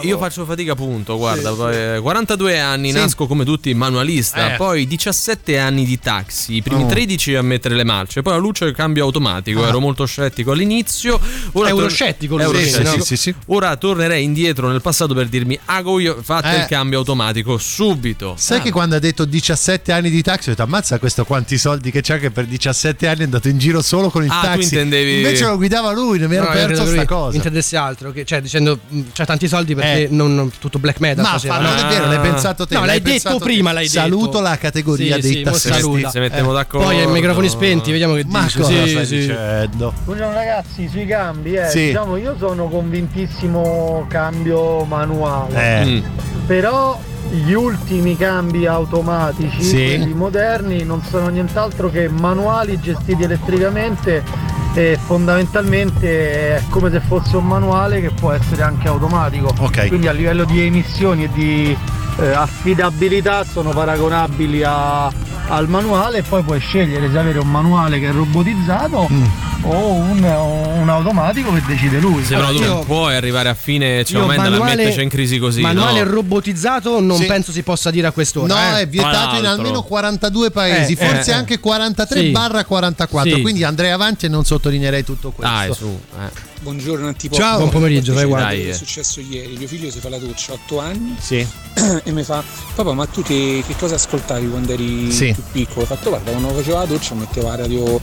Speaker 3: Io faccio fatica appunto, guarda, eh, 42 anni,
Speaker 5: Sì.
Speaker 3: nasco come tutti manualista,
Speaker 5: Eh.
Speaker 3: poi 17 anni di taxi, i primi
Speaker 5: Oh.
Speaker 3: 13 a mettere le marce, poi la luce cambio automatico,
Speaker 5: Ah.
Speaker 3: ero molto scettico all'inizio, ora
Speaker 4: Euroscettico lui,
Speaker 3: Euroscettico.
Speaker 5: sì, sì, sì, sì.
Speaker 3: Ora tornerei indietro nel passato per dirmi Agoio, fate
Speaker 5: Eh.
Speaker 3: il cambio automatico subito.
Speaker 5: Sai che quando ha detto 17 anni di taxi, ho detto ammazza questo quanti soldi che c'ha che per 17 anni è andato in giro solo con il
Speaker 3: Ah,
Speaker 5: taxi.
Speaker 3: intendevi-
Speaker 5: Invece lo guidava lui, non mi ero
Speaker 4: No, io
Speaker 5: perso
Speaker 4: credo che
Speaker 5: sta
Speaker 4: lui
Speaker 5: cosa.
Speaker 4: intendesse altro, che, cioè dicendo mh, c'ha tanti soldi perché
Speaker 5: Eh.
Speaker 4: non, non tutto black metal.
Speaker 5: Ma fa-
Speaker 4: no?
Speaker 5: non è vero, l'hai pensato te.
Speaker 4: No, l'hai
Speaker 5: pensato
Speaker 4: detto prima, l'hai detto.
Speaker 5: Saluto la categoria dei tassisti.
Speaker 3: Se mettiamo
Speaker 5: Eh.
Speaker 3: d'accordo.
Speaker 4: Poi ai microfoni spenti, vediamo che
Speaker 5: Ma
Speaker 4: dice.
Speaker 5: cosa stai dicendo?
Speaker 21: Buongiorno ragazzi, sui cambi, eh.
Speaker 5: Sì.
Speaker 21: Diciamo, io sono convintissimo cambio manuale.
Speaker 5: Eh.
Speaker 3: Mm.
Speaker 21: Però gli ultimi cambi automatici,
Speaker 5: Sì.
Speaker 21: quelli moderni, non sono nient'altro che manuali gestiti elettricamente e fondamentalmente è come se fosse un manuale che può essere anche automatico.
Speaker 5: Ok.
Speaker 21: Quindi a livello di emissioni e di eh, affidabilità sono paragonabili a- al manuale e poi puoi scegliere se avere un manuale che è robotizzato
Speaker 5: Mm.
Speaker 21: o un, o un automatico che decide lui.
Speaker 3: Se no tu non puoi arrivare a fine cioè,
Speaker 4: Io
Speaker 3: aumenta la
Speaker 4: manuale-
Speaker 3: metterci in crisi così.
Speaker 4: Manuale
Speaker 3: no?
Speaker 4: robotizzato non
Speaker 5: Sì.
Speaker 4: penso si possa dire a quest'ora.
Speaker 5: No,
Speaker 4: eh.
Speaker 5: è vietato in almeno 42 paesi,
Speaker 4: Eh,
Speaker 5: forse
Speaker 4: eh,
Speaker 5: anche 43
Speaker 4: sì.
Speaker 5: barra 44.
Speaker 4: Sì.
Speaker 5: Quindi andrei avanti e non sottolineerei tutto questo.
Speaker 3: Dai, su.
Speaker 23: Buongiorno Antipop.
Speaker 5: Ciao.
Speaker 4: Buon pomeriggio, vai
Speaker 3: Sì,
Speaker 4: guarda.
Speaker 3: dai,
Speaker 23: È successo ieri, mio figlio si fa la doccia a 8 anni
Speaker 5: Sì.
Speaker 23: e mi fa papà ma tu che, che cosa ascoltavi quando eri
Speaker 5: Sì.
Speaker 23: più piccolo? Ho fatto guarda quando facevo la doccia mettevo la radio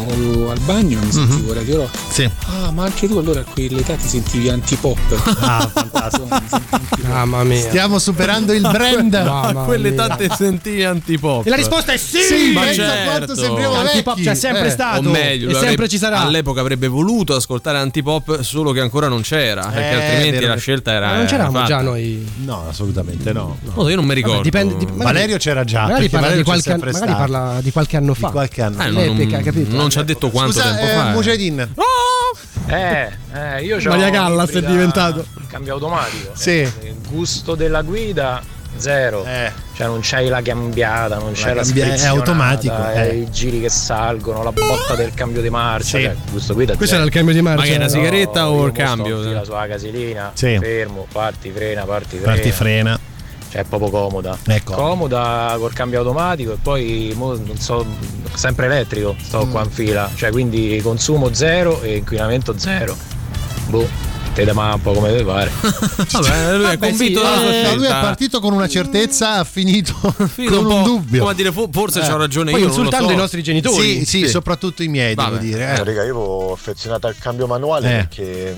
Speaker 23: al bagno mi sentivo Radio Rock.
Speaker 5: Sì.
Speaker 23: Ah, ma anche tu allora a quell'età ti sentivi antipop.
Speaker 5: Ah, fantastico.
Speaker 4: Mamma mia.
Speaker 5: Stiamo superando il brand.
Speaker 3: A quell'età
Speaker 4: mia.
Speaker 3: te sentivi antipop.
Speaker 4: E la risposta è sì!
Speaker 5: Sì,
Speaker 3: Ma certo.
Speaker 5: quanto sembriamo
Speaker 4: Antipop c'è sempre
Speaker 5: Eh.
Speaker 4: stato
Speaker 3: o meglio,
Speaker 4: e sempre
Speaker 3: avrebbe-
Speaker 4: ci sarà.
Speaker 3: All'epoca avrebbe voluto ascoltare antipop, solo che ancora non c'era, perché
Speaker 5: Eh,
Speaker 3: altrimenti
Speaker 5: vero.
Speaker 3: la scelta era.
Speaker 4: Ma non c'eravamo
Speaker 3: fatta.
Speaker 4: già noi.
Speaker 5: No, assolutamente no.
Speaker 3: Non so, io non mi ricordo.
Speaker 4: dipende- dip-
Speaker 5: Valerio c'era già.
Speaker 4: Magari
Speaker 5: perché
Speaker 4: parla, di qualche, magari parla di qualche anno fa.
Speaker 5: Di qualche anno.
Speaker 3: Eh, non,
Speaker 4: L'epica, capito?
Speaker 3: non ci ha detto quanto
Speaker 5: Scusa,
Speaker 3: tempo
Speaker 5: eh,
Speaker 3: fa. eh.
Speaker 5: Mujahideen.
Speaker 24: Eh, eh, io c'ho
Speaker 4: Maria Callas è diventato.
Speaker 24: Cambio automatico.
Speaker 5: Sì.
Speaker 24: Eh, Il gusto della guida zero.
Speaker 5: Eh.
Speaker 24: Cioè non c'hai la cambiata, non c'è la,
Speaker 5: cambia- è automatico,
Speaker 24: eh,
Speaker 5: eh.
Speaker 24: i giri che salgono, la botta del cambio di marcia.
Speaker 5: Sì.
Speaker 24: Cioè, gusto guida
Speaker 4: Questo era
Speaker 24: zero.
Speaker 4: il cambio di marcia.
Speaker 3: Ma che è una sigaretta o
Speaker 24: io
Speaker 3: il cambio?
Speaker 24: in fila sulla casilina,
Speaker 5: Sì.
Speaker 24: fermo, parti, frena, parti, frena.
Speaker 5: Parti frena.
Speaker 24: È proprio comoda.
Speaker 5: Ecco.
Speaker 24: Comoda col cambio automatico e poi mo, non so, sempre elettrico sto
Speaker 5: Mm.
Speaker 24: qua in fila. Cioè quindi consumo zero e inquinamento zero. Boh, te da un po' come deve fare.
Speaker 3: Vabbè, lui è
Speaker 4: Vabbè,
Speaker 3: convinto
Speaker 4: sì,
Speaker 3: della sua
Speaker 5: Eh, lui è partito con una certezza, ha finito,
Speaker 3: Finito
Speaker 5: con
Speaker 3: un
Speaker 5: un dubbio.
Speaker 3: Come a dire, fo- forse
Speaker 5: Eh.
Speaker 3: c'ho ragione
Speaker 4: Poi
Speaker 3: io.
Speaker 4: insultando
Speaker 3: so.
Speaker 4: i nostri genitori.
Speaker 5: Sì, sì, soprattutto i miei,
Speaker 3: Vabbè.
Speaker 5: devo dire.
Speaker 2: Eh,
Speaker 5: eh.
Speaker 2: raga, io ero affezionato al cambio manuale
Speaker 5: Eh.
Speaker 2: perché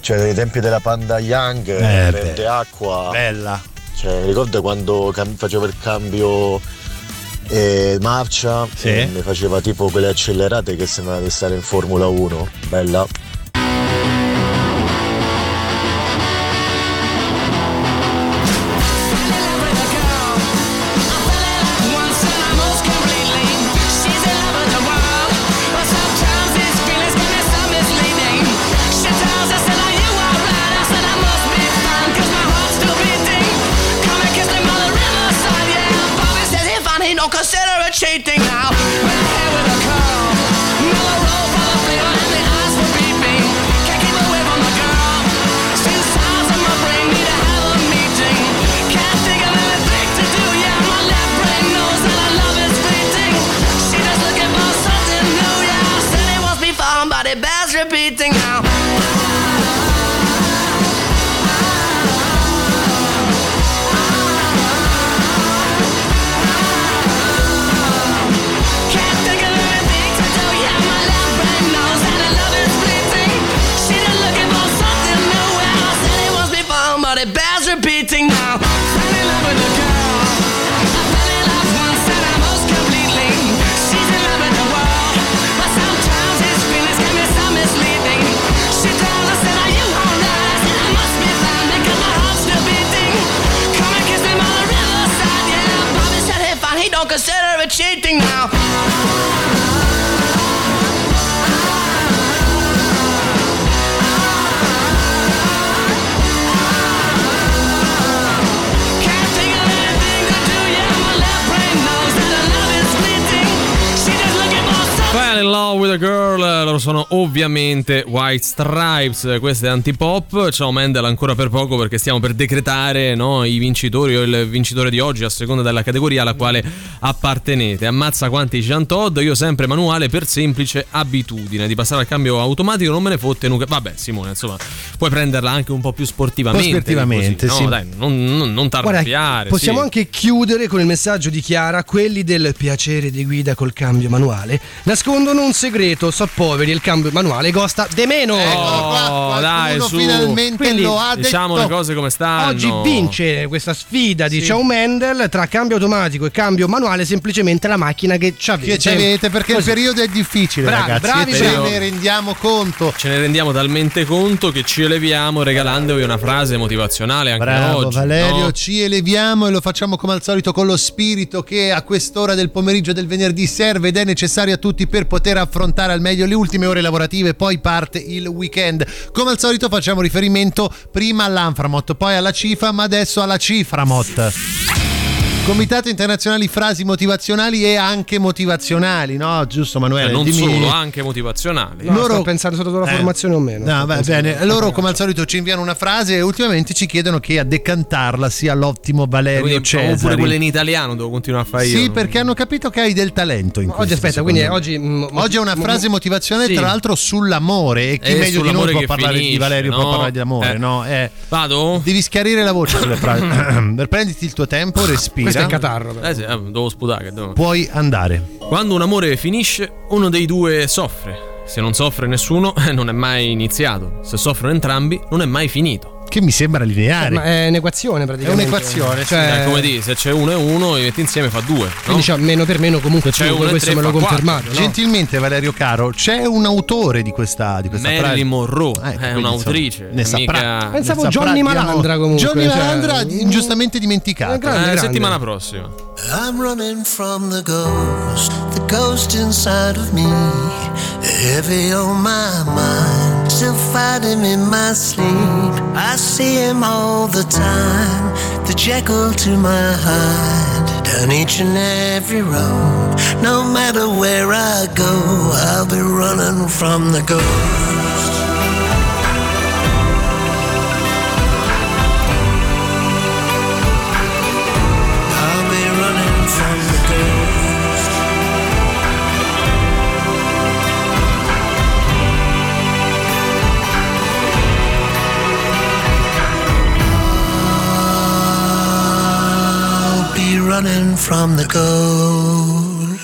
Speaker 2: cioè ai tempi della Panda Young
Speaker 5: Eh,
Speaker 2: prende
Speaker 5: beh.
Speaker 2: acqua.
Speaker 5: Bella.
Speaker 2: Cioè, ricordo quando cam- facevo il cambio eh, marcia
Speaker 5: Sì.
Speaker 2: e mi faceva tipo quelle accelerate che sembrava di stare in Formula 1. Bella.
Speaker 25: Love with a girl,
Speaker 3: loro sono ovviamente White Stripes, questo è antipop. Ciao Mendel ancora per poco perché stiamo per decretare no, i vincitori o il vincitore di oggi a seconda della categoria alla quale appartenete. Ammazza quanti Jean Todd, io sempre manuale per semplice abitudine di passare al cambio automatico, non me ne fotte nuca. Vabbè Simone, insomma, puoi prenderla anche un po' più sportivamente.
Speaker 5: Po' sportivamente,
Speaker 3: così,
Speaker 5: sì.
Speaker 3: No, dai, non, non, non
Speaker 4: Guarda, possiamo
Speaker 3: sì.
Speaker 4: anche chiudere con il messaggio di Chiara: quelli del piacere di guida col cambio manuale nascondono un segreto. So poveri, il cambio manuale costa de meno.
Speaker 3: Oh, dai, su.
Speaker 4: Quindi,
Speaker 3: diciamo le cose come stanno.
Speaker 4: Oggi vince questa sfida di Ciao Mendel tra cambio automatico e cambio manuale, semplicemente la macchina che ci avete.
Speaker 5: Che ci avete perché
Speaker 4: Così.
Speaker 5: il periodo è difficile,
Speaker 4: Bravi,
Speaker 5: ragazzi.
Speaker 4: bravi,
Speaker 5: ce ne rendiamo conto.
Speaker 3: Ce ne rendiamo talmente conto che ci eleviamo regalandovi una frase motivazionale anche
Speaker 5: Bravo
Speaker 3: oggi.
Speaker 5: Valerio,
Speaker 3: no?
Speaker 5: ci eleviamo e lo facciamo come al solito con lo spirito che a quest'ora del pomeriggio del venerdì serve ed è necessario a tutti per poter affrontare al meglio le ultime ore lavorative, poi parte il weekend. Come al solito facciamo riferimento prima all'Anframot, poi alla CIFA, ma adesso alla Ciframot. Comitato internazionali frasi motivazionali e anche motivazionali, no? Giusto Manuele?
Speaker 3: Eh, non
Speaker 5: Dimmi-
Speaker 3: solo, anche motivazionali.
Speaker 4: No, sto pensando solo alla
Speaker 5: Eh.
Speaker 4: formazione o meno.
Speaker 5: No, va bene. Loro, come al solito, ci inviano una frase e ultimamente ci chiedono che a decantarla sia l'ottimo Valerio Cesari.
Speaker 3: oppure quelle in italiano devo continuare a fare io.
Speaker 5: Sì, perché hanno capito che hai del talento in
Speaker 4: Oggi
Speaker 5: questo,
Speaker 4: aspetta,
Speaker 5: secondo
Speaker 4: quindi oggi. mm,
Speaker 5: Oggi è una frase motivazionale,
Speaker 4: sì.
Speaker 5: tra l'altro, sull'amore. E chi
Speaker 3: Eh,
Speaker 5: meglio di noi può parlare di
Speaker 3: finisce,
Speaker 5: Valerio, può
Speaker 3: no?
Speaker 5: parlare di amore,
Speaker 3: Eh.
Speaker 5: no? Eh,
Speaker 3: Vado?
Speaker 5: Devi schiarire la voce sulle frasi. Prenditi il tuo tempo, respira.
Speaker 4: Questo è catarro, però.
Speaker 3: Eh sì, eh, devo sputare. devo-
Speaker 5: Puoi andare.
Speaker 3: Quando un amore finisce, uno dei due soffre. Se non soffre nessuno, non è mai iniziato. Se soffrono entrambi, non è mai finito.
Speaker 5: Che mi sembra lineare.
Speaker 4: Ma è un'equazione praticamente.
Speaker 5: È un'equazione,
Speaker 4: Cioè,
Speaker 3: Eh, come dire, se c'è uno e uno, li metti insieme fa due. No?
Speaker 4: Quindi cioè, meno per meno comunque
Speaker 3: C'è uno
Speaker 4: questo
Speaker 3: tre
Speaker 4: me l'ho
Speaker 3: quattro.
Speaker 4: confermato. no?
Speaker 5: Gentilmente, Valerio Caro, c'è un autore di questa, di questa
Speaker 3: Marilyn? Monroe
Speaker 5: Eh,
Speaker 3: è
Speaker 5: quindi,
Speaker 3: un'autrice.
Speaker 5: ne saprà.
Speaker 3: mica-
Speaker 4: Pensavo
Speaker 5: ne saprà,
Speaker 4: Johnny Malandra comunque,
Speaker 5: Johnny
Speaker 4: cioè,
Speaker 5: Malandra, ingiustamente dimenticato.
Speaker 4: grande,
Speaker 3: Eh,
Speaker 4: grande.
Speaker 3: settimana prossima.
Speaker 2: I'm running from the ghost, the ghost inside of me. Heavy on my mind, still fighting in my sleep. I see him all the time, the Jekyll to my Hyde. Down each and every road, no matter where I go, I'll be running from the ghost. Running from the ghost.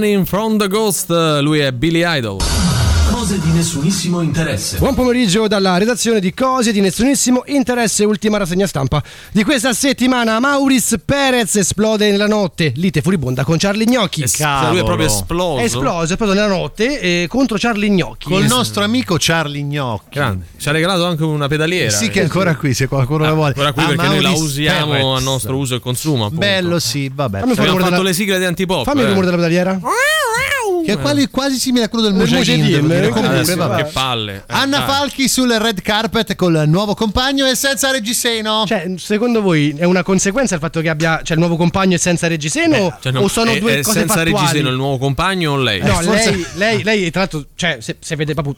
Speaker 3: Running from the Ghost, lui è Billy Idol.
Speaker 26: Cose di nessunissimo interesse.
Speaker 4: Buon pomeriggio dalla redazione di Cose di nessunissimo interesse, ultima rassegna stampa di questa settimana. Maurice Perez esplode nella notte, lite furibonda con Charlie Gnocchi.
Speaker 3: Cioè, lui è proprio esploso.
Speaker 4: È esploso, è esploso nella notte eh, contro Charlie Gnocchi.
Speaker 5: Col nostro amico Charlie Gnocchi.
Speaker 3: Grande. Ci ha regalato anche una pedaliera.
Speaker 5: Sì, che è ancora qui, se qualcuno la vuole.
Speaker 3: Ancora qui
Speaker 5: Ah,
Speaker 3: perché noi la
Speaker 5: Maurice
Speaker 3: usiamo
Speaker 5: Perez.
Speaker 3: a nostro uso e consumo. appunto.
Speaker 5: Bello, sì, vabbè.
Speaker 4: Fammi
Speaker 3: Abbiamo fatto
Speaker 4: della-
Speaker 3: le sigle di Antipop.
Speaker 4: Fammi il
Speaker 3: eh.
Speaker 4: rumore della pedaliera. Che
Speaker 5: è quasi, quasi simile a quello del Mujahideen.
Speaker 4: Eh,
Speaker 5: vabbè.
Speaker 3: che palle. Eh,
Speaker 5: Anna
Speaker 3: dai.
Speaker 5: Falchi sul red carpet col nuovo compagno e senza reggiseno.
Speaker 4: Cioè, secondo voi è una conseguenza il fatto che abbia cioè, il nuovo compagno e senza reggiseno?
Speaker 3: Cioè, non-
Speaker 4: o sono
Speaker 3: è-
Speaker 4: due
Speaker 3: è
Speaker 4: cose
Speaker 3: senza
Speaker 4: fattuali?
Speaker 3: reggiseno il nuovo compagno o lei?
Speaker 4: No,
Speaker 5: forse-
Speaker 4: lei, lei, lei, tra l'altro, cioè, se, se vede proprio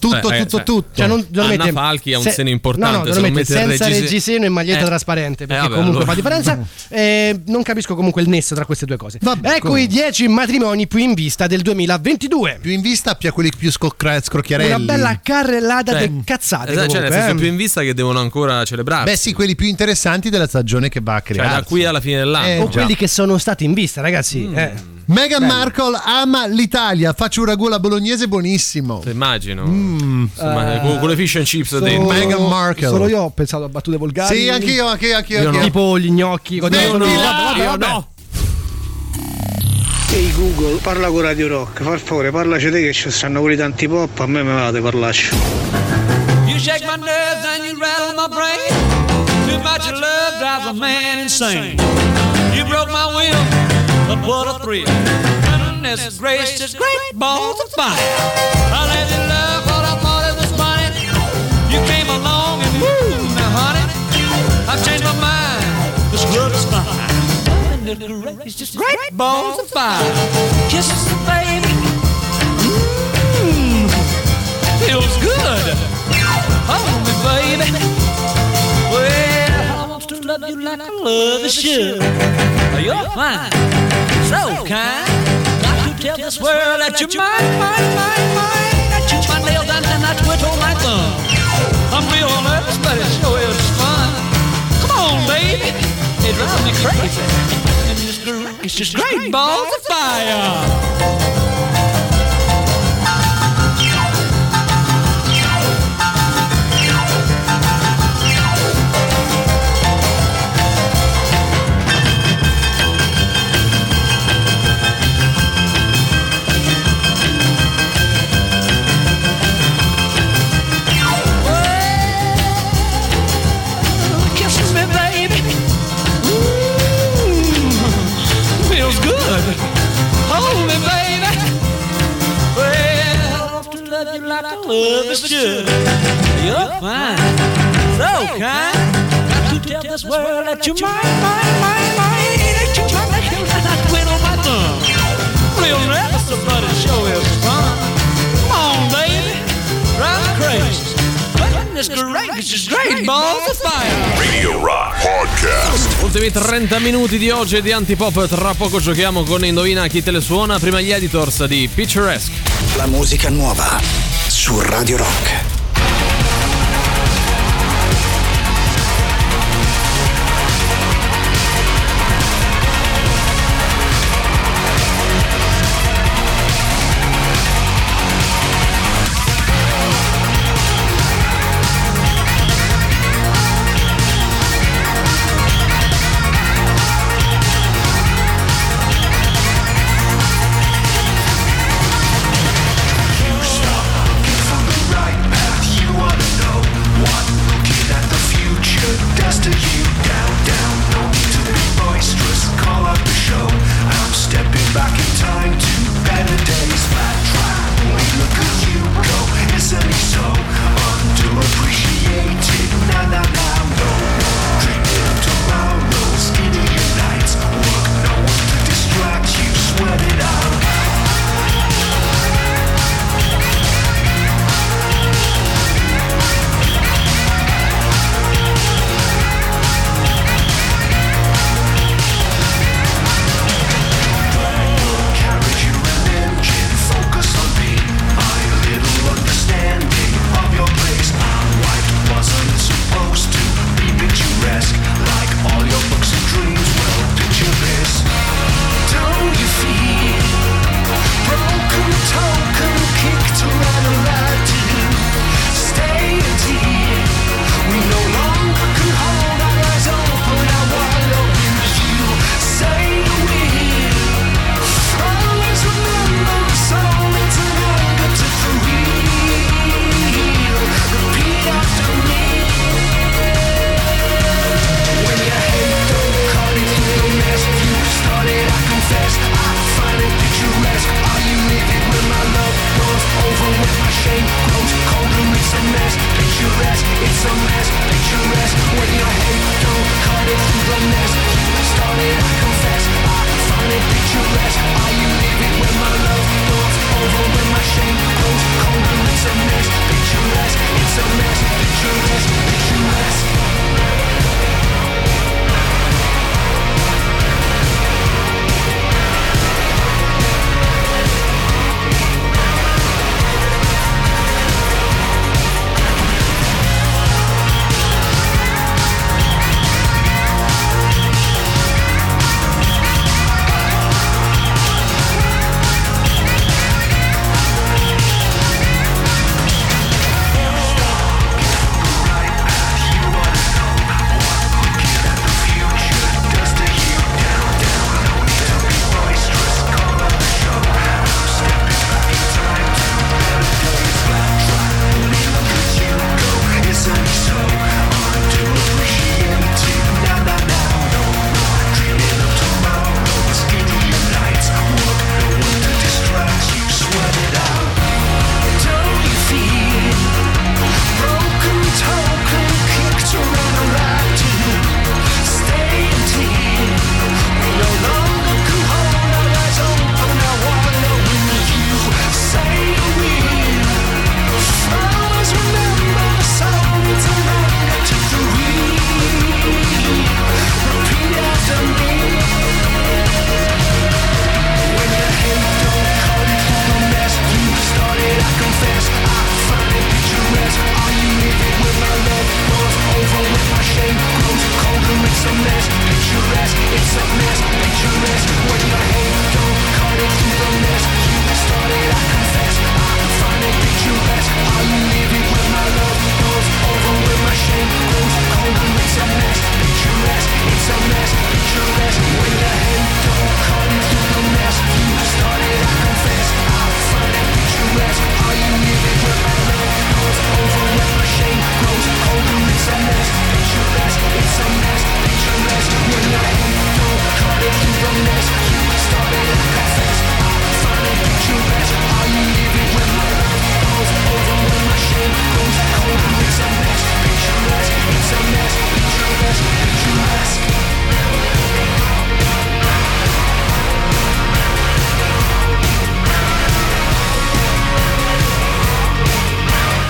Speaker 5: tutto,
Speaker 3: Eh, eh,
Speaker 5: tutto,
Speaker 3: cioè,
Speaker 5: tutto.
Speaker 4: Cioè, non, non
Speaker 3: Anna
Speaker 4: mette-
Speaker 3: Falchi ha un
Speaker 4: se-
Speaker 3: seno importante,
Speaker 4: No, no, mette senza
Speaker 3: reggiseno-
Speaker 4: reggiseno e maglietta
Speaker 3: Eh.
Speaker 4: trasparente, perché
Speaker 3: Eh, vabbè,
Speaker 4: comunque
Speaker 3: allora.
Speaker 4: fa differenza. Eh, non capisco comunque il nesso tra queste due cose.
Speaker 5: Vabbè,
Speaker 4: ecco
Speaker 5: comunque.
Speaker 4: i 10 matrimoni più in vista del 2022.
Speaker 5: Più in vista, più a quelli più scocra- scrocchiarelli.
Speaker 4: Una bella carrellata
Speaker 3: Cioè,
Speaker 4: di cazzate.
Speaker 3: Esatto, cioè, nel
Speaker 4: comunque,
Speaker 3: senso,
Speaker 4: eh.
Speaker 3: più in vista che devono ancora celebrarsi.
Speaker 5: Beh, sì, quelli più interessanti della stagione che va a
Speaker 3: Cioè,
Speaker 5: creare.
Speaker 3: da qui alla fine dell'anno.
Speaker 5: Eh,
Speaker 4: o
Speaker 5: già.
Speaker 4: quelli che sono stati in vista, ragazzi.
Speaker 3: Mm.
Speaker 4: eh.
Speaker 5: Meghan Markle ama l'Italia. Faccio un ragù alla bolognese buonissimo.
Speaker 3: Immagino.
Speaker 5: Mm.
Speaker 3: Insomma,
Speaker 4: Eh,
Speaker 3: con, le fish and chips
Speaker 4: Solo-
Speaker 3: dentro.
Speaker 5: Meghan Markle.
Speaker 4: Solo io ho pensato a battute volgari.
Speaker 5: Sì, anch'io, anch'io, anch'io.
Speaker 4: Io no.
Speaker 5: anch'io.
Speaker 4: Tipo gli gnocchi. con-
Speaker 5: Mettila!
Speaker 4: Vabbè, vabbè,
Speaker 3: Io
Speaker 4: vabbè.
Speaker 3: no.
Speaker 22: Ehi Google, parla con Radio Rock, per favore, parlaci te che ci stanno quelli tanti pop, a me me va di parlarci.
Speaker 17: You shake my nerves and you rattle my brain. Too much love drives a man insane. You broke my will, but what a thrill. Goodness gracious, great balls of fire. I let you love what I thought it was funny. You came along and woo, now honey, I've changed my mind. Goodness gracious, great balls of fire. Kisses, the baby. Mmm, feels good. Hold me, baby. Well, I want to love you like I love you should. You're fine, so kind. Got to tell this world that you're mine, mine, mine, mine. I chew my nails and I twiddle my thumb. I'm real nervous, but it sure is fun. Come on, baby. It drives me crazy. And this girl, it's just great balls of fire. Love you should. You're fine, so kind. Got to tell this world that you're mine, mine, mine, mine. That you're mine, that you're mine. I twiddle my thumb. Real but it sure is fun. Come on, baby. Drive me crazy. Goodness gracious, great balls of fire.
Speaker 2: Radio Rock Podcast.
Speaker 3: Ultimi 30 minuti di oggi di Antipop. Tra poco giochiamo con Indovina chi te le suona. Prima gli editors di Picturesque.
Speaker 1: La musica nuova su Radio Rock.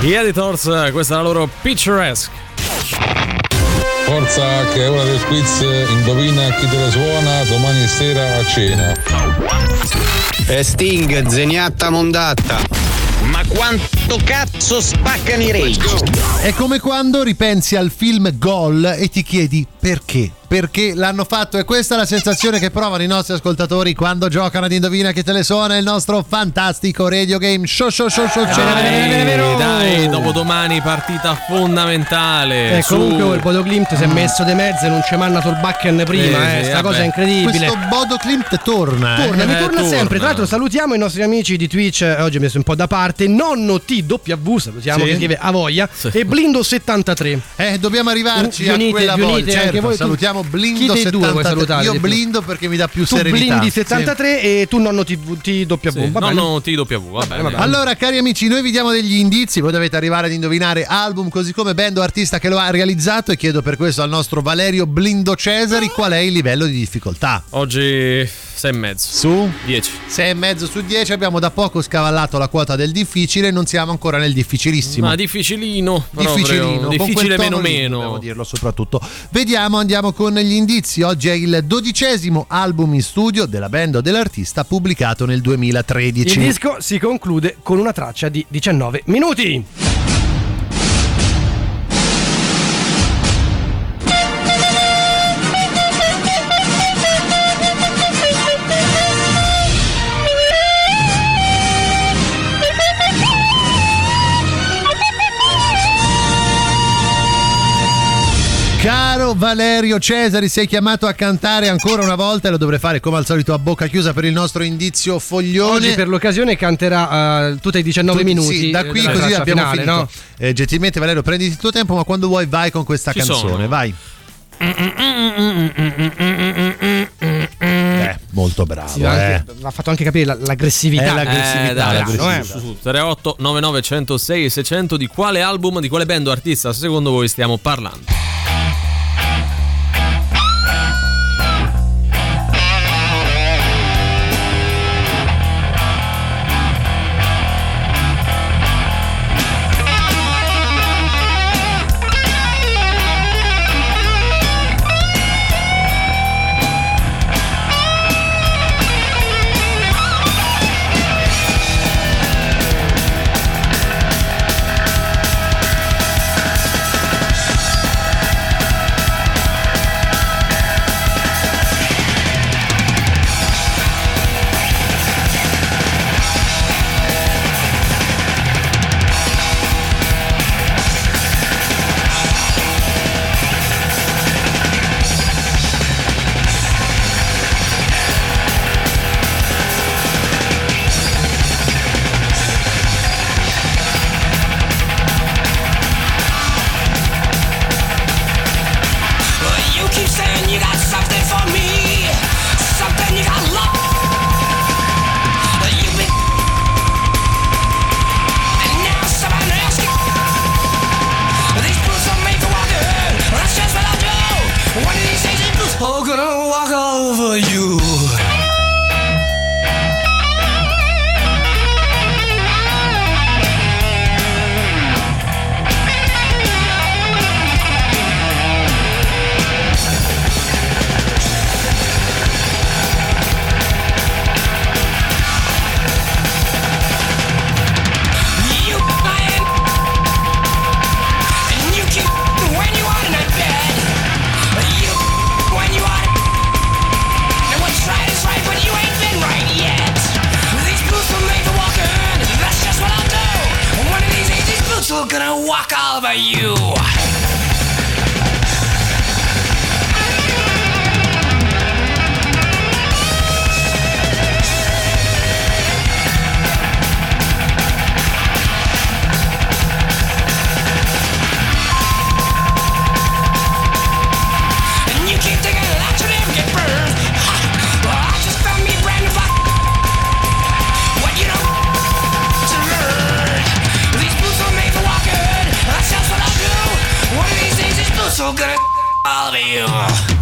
Speaker 3: Gli Editors, questa è la loro Picturesque.
Speaker 27: Forza che è ora del quiz, indovina chi te la suona domani sera a cena.
Speaker 28: E Sting, zeniatta mondatta.
Speaker 29: Ma quanto cazzo spaccano i rage?
Speaker 5: È come quando ripensi al film Gol e ti chiedi perché. Perché l'hanno fatto e questa è la sensazione che provano i nostri ascoltatori quando giocano ad Indovina che te le suona il nostro fantastico radio game show show show show show.
Speaker 3: Dai, dai, dopodomani partita fondamentale.
Speaker 4: Eh,
Speaker 3: su-
Speaker 4: comunque il Bodo Klimt si è messo de mezzo e non ci manna sul backen prima,
Speaker 3: Sì,
Speaker 4: eh,
Speaker 3: sì,
Speaker 4: sta cosa è incredibile.
Speaker 5: Questo Bodo Klimt torna. eh.
Speaker 4: Torna, mi
Speaker 3: Eh,
Speaker 4: torna
Speaker 3: torna.
Speaker 4: sempre. Tra l'altro, salutiamo i nostri amici di Twitch. eh, Oggi ho messo un po' da parte. Nonno TW, salutiamo
Speaker 5: Sì.
Speaker 4: che scrive a voglia. E Blindo73.
Speaker 5: Eh, dobbiamo arrivarci
Speaker 4: unite-
Speaker 5: a quella
Speaker 4: unite
Speaker 5: voglia.
Speaker 4: anche
Speaker 5: Certo,
Speaker 4: voi.
Speaker 5: Salutiamo Blindo
Speaker 4: Chi dei due vuoi
Speaker 5: 73.
Speaker 4: salutare
Speaker 5: Io blindo perché mi dà più
Speaker 4: Tu
Speaker 5: serenità.
Speaker 4: Blindi
Speaker 5: Sì.
Speaker 4: 73 e tu nonno TW.
Speaker 3: Sì,
Speaker 4: va bene?
Speaker 3: nonno TW, va bene.
Speaker 5: Allora, cari amici, noi vi diamo degli indizi. Voi dovete arrivare ad indovinare album, così come band o artista che lo ha realizzato. E chiedo per questo al nostro Valerio Blindo Cesari qual è il livello di difficoltà.
Speaker 3: Oggi 6 e mezzo.
Speaker 5: Su
Speaker 3: 10.
Speaker 5: 6 e mezzo su 10 abbiamo da poco scavallato la quota del difficile, non siamo ancora nel difficilissimo.
Speaker 3: Ma difficilino.
Speaker 5: Difficilino,
Speaker 3: Difficile meno
Speaker 5: lì,
Speaker 3: meno.
Speaker 5: dobbiamo dirlo soprattutto. Vediamo, andiamo con gli indizi. Oggi è il dodicesimo album in studio della band o dell'artista pubblicato nel 2013.
Speaker 4: Il disco si conclude con una traccia di 19 minuti.
Speaker 5: Caro Valerio Cesari, sei chiamato a cantare ancora una volta e lo dovrei fare come al solito a bocca chiusa per il nostro indizio foglione.
Speaker 4: Oggi per l'occasione canterà eh, tutti i 19
Speaker 5: Tu-
Speaker 4: minuti.
Speaker 5: Sì, da
Speaker 4: eh,
Speaker 5: qui così abbiamo
Speaker 4: finale,
Speaker 5: finito.
Speaker 4: no?
Speaker 5: Eh, gentilmente Valerio, prenditi il tuo tempo, ma quando vuoi vai con questa
Speaker 3: Ci
Speaker 5: canzone,
Speaker 3: sono.
Speaker 5: vai. Eh, molto bravo,
Speaker 4: Sì,
Speaker 5: eh.
Speaker 4: anche- ha fatto anche capire la- l'aggressività.
Speaker 5: È l'aggressività,
Speaker 3: Eh, dai,
Speaker 5: l'aggressività.
Speaker 3: su, su, su, 38 99 106 e 600 di quale album, di quale band o artista secondo voi stiamo parlando?
Speaker 17: All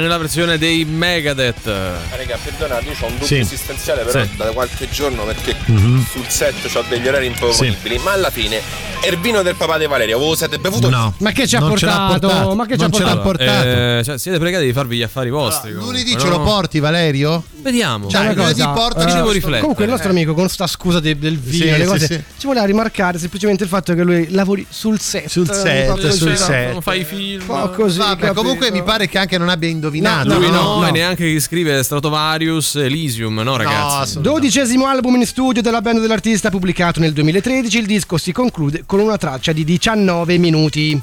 Speaker 3: nella versione dei Megadeth.
Speaker 30: Raga, perdonate, io ho un dubbio
Speaker 3: Sì.
Speaker 30: esistenziale però
Speaker 3: Sì.
Speaker 30: da qualche giorno perché
Speaker 3: Mhm.
Speaker 30: sul set ho degli orari improponibili, ma alla fine è il vino del papà di Valeria, voi siete bevuto?
Speaker 5: No.
Speaker 4: Ma che ci ha
Speaker 5: Non
Speaker 4: portato?
Speaker 5: portato.
Speaker 4: Ma che ci ha portato?
Speaker 5: portato.
Speaker 3: Eh, cioè, siete pregati di farvi gli affari vostri.
Speaker 5: Lunedì
Speaker 3: comunque,
Speaker 5: ce lo
Speaker 3: no?
Speaker 5: porti, Valerio?
Speaker 3: Vediamo.
Speaker 5: Cioè,
Speaker 4: Una
Speaker 5: lunedì porta
Speaker 4: eh,
Speaker 5: ci devo
Speaker 3: riflettere.
Speaker 4: Comunque il nostro amico con sta scusa de- del vino,
Speaker 5: Sì,
Speaker 4: le
Speaker 5: sì,
Speaker 4: cose,
Speaker 5: sì.
Speaker 4: ci voleva rimarcare semplicemente il fatto che lui lavori sul set.
Speaker 5: Sul
Speaker 4: un
Speaker 5: set, sul
Speaker 4: no?
Speaker 5: set.
Speaker 3: Non fai film.
Speaker 4: Po' così.
Speaker 5: Vabbè, comunque mi pare che anche non abbia indovinato.
Speaker 3: Lui no,
Speaker 4: no.
Speaker 3: e neanche chi scrive Stratovarius Elysium, no ragazzi?
Speaker 4: Dodicesimo album in studio della band dell'artista pubblicato nel 2013, il disco si conclude con una traccia di 19 minuti.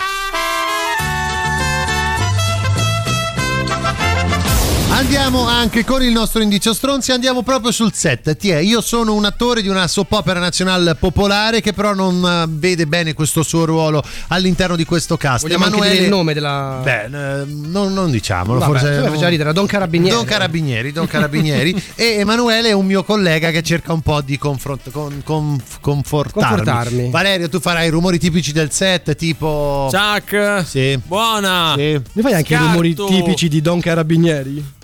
Speaker 5: Andiamo anche con il nostro indizio stronzi, andiamo proprio sul set. Ti è, io sono un attore di una soap opera nazionale popolare che però non eh, vede bene questo suo ruolo all'interno di questo cast.
Speaker 4: Vogliamo anche dire il nome della...
Speaker 5: Beh, eh, non, non diciamolo,
Speaker 4: Vabbè,
Speaker 5: forse...
Speaker 4: se me faceva ridere, Don Carabinieri.
Speaker 5: Don Carabinieri, Don Carabinieri e Emanuele è un mio collega che cerca un po' di confront- con- con- confortarmi.
Speaker 4: Confortarmi.
Speaker 5: Valerio, tu farai i rumori tipici del set, tipo...
Speaker 3: Chuck!
Speaker 5: Sì.
Speaker 3: Buona!
Speaker 5: Sì.
Speaker 4: Mi fai anche i rumori
Speaker 3: Scarto.
Speaker 4: tipici di Don Carabinieri?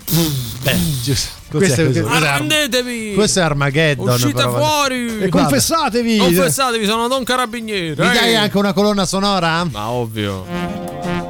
Speaker 5: Beh, giusto.
Speaker 4: Questo è-
Speaker 5: questo?
Speaker 3: Arrendetevi!
Speaker 5: Questo è Armageddon.
Speaker 3: Uscite
Speaker 5: però,
Speaker 3: fuori!
Speaker 4: E confessatevi!
Speaker 3: Confessatevi, sono Don Carabinieri!
Speaker 5: Mi dai anche una colonna sonora?
Speaker 3: Ma ovvio.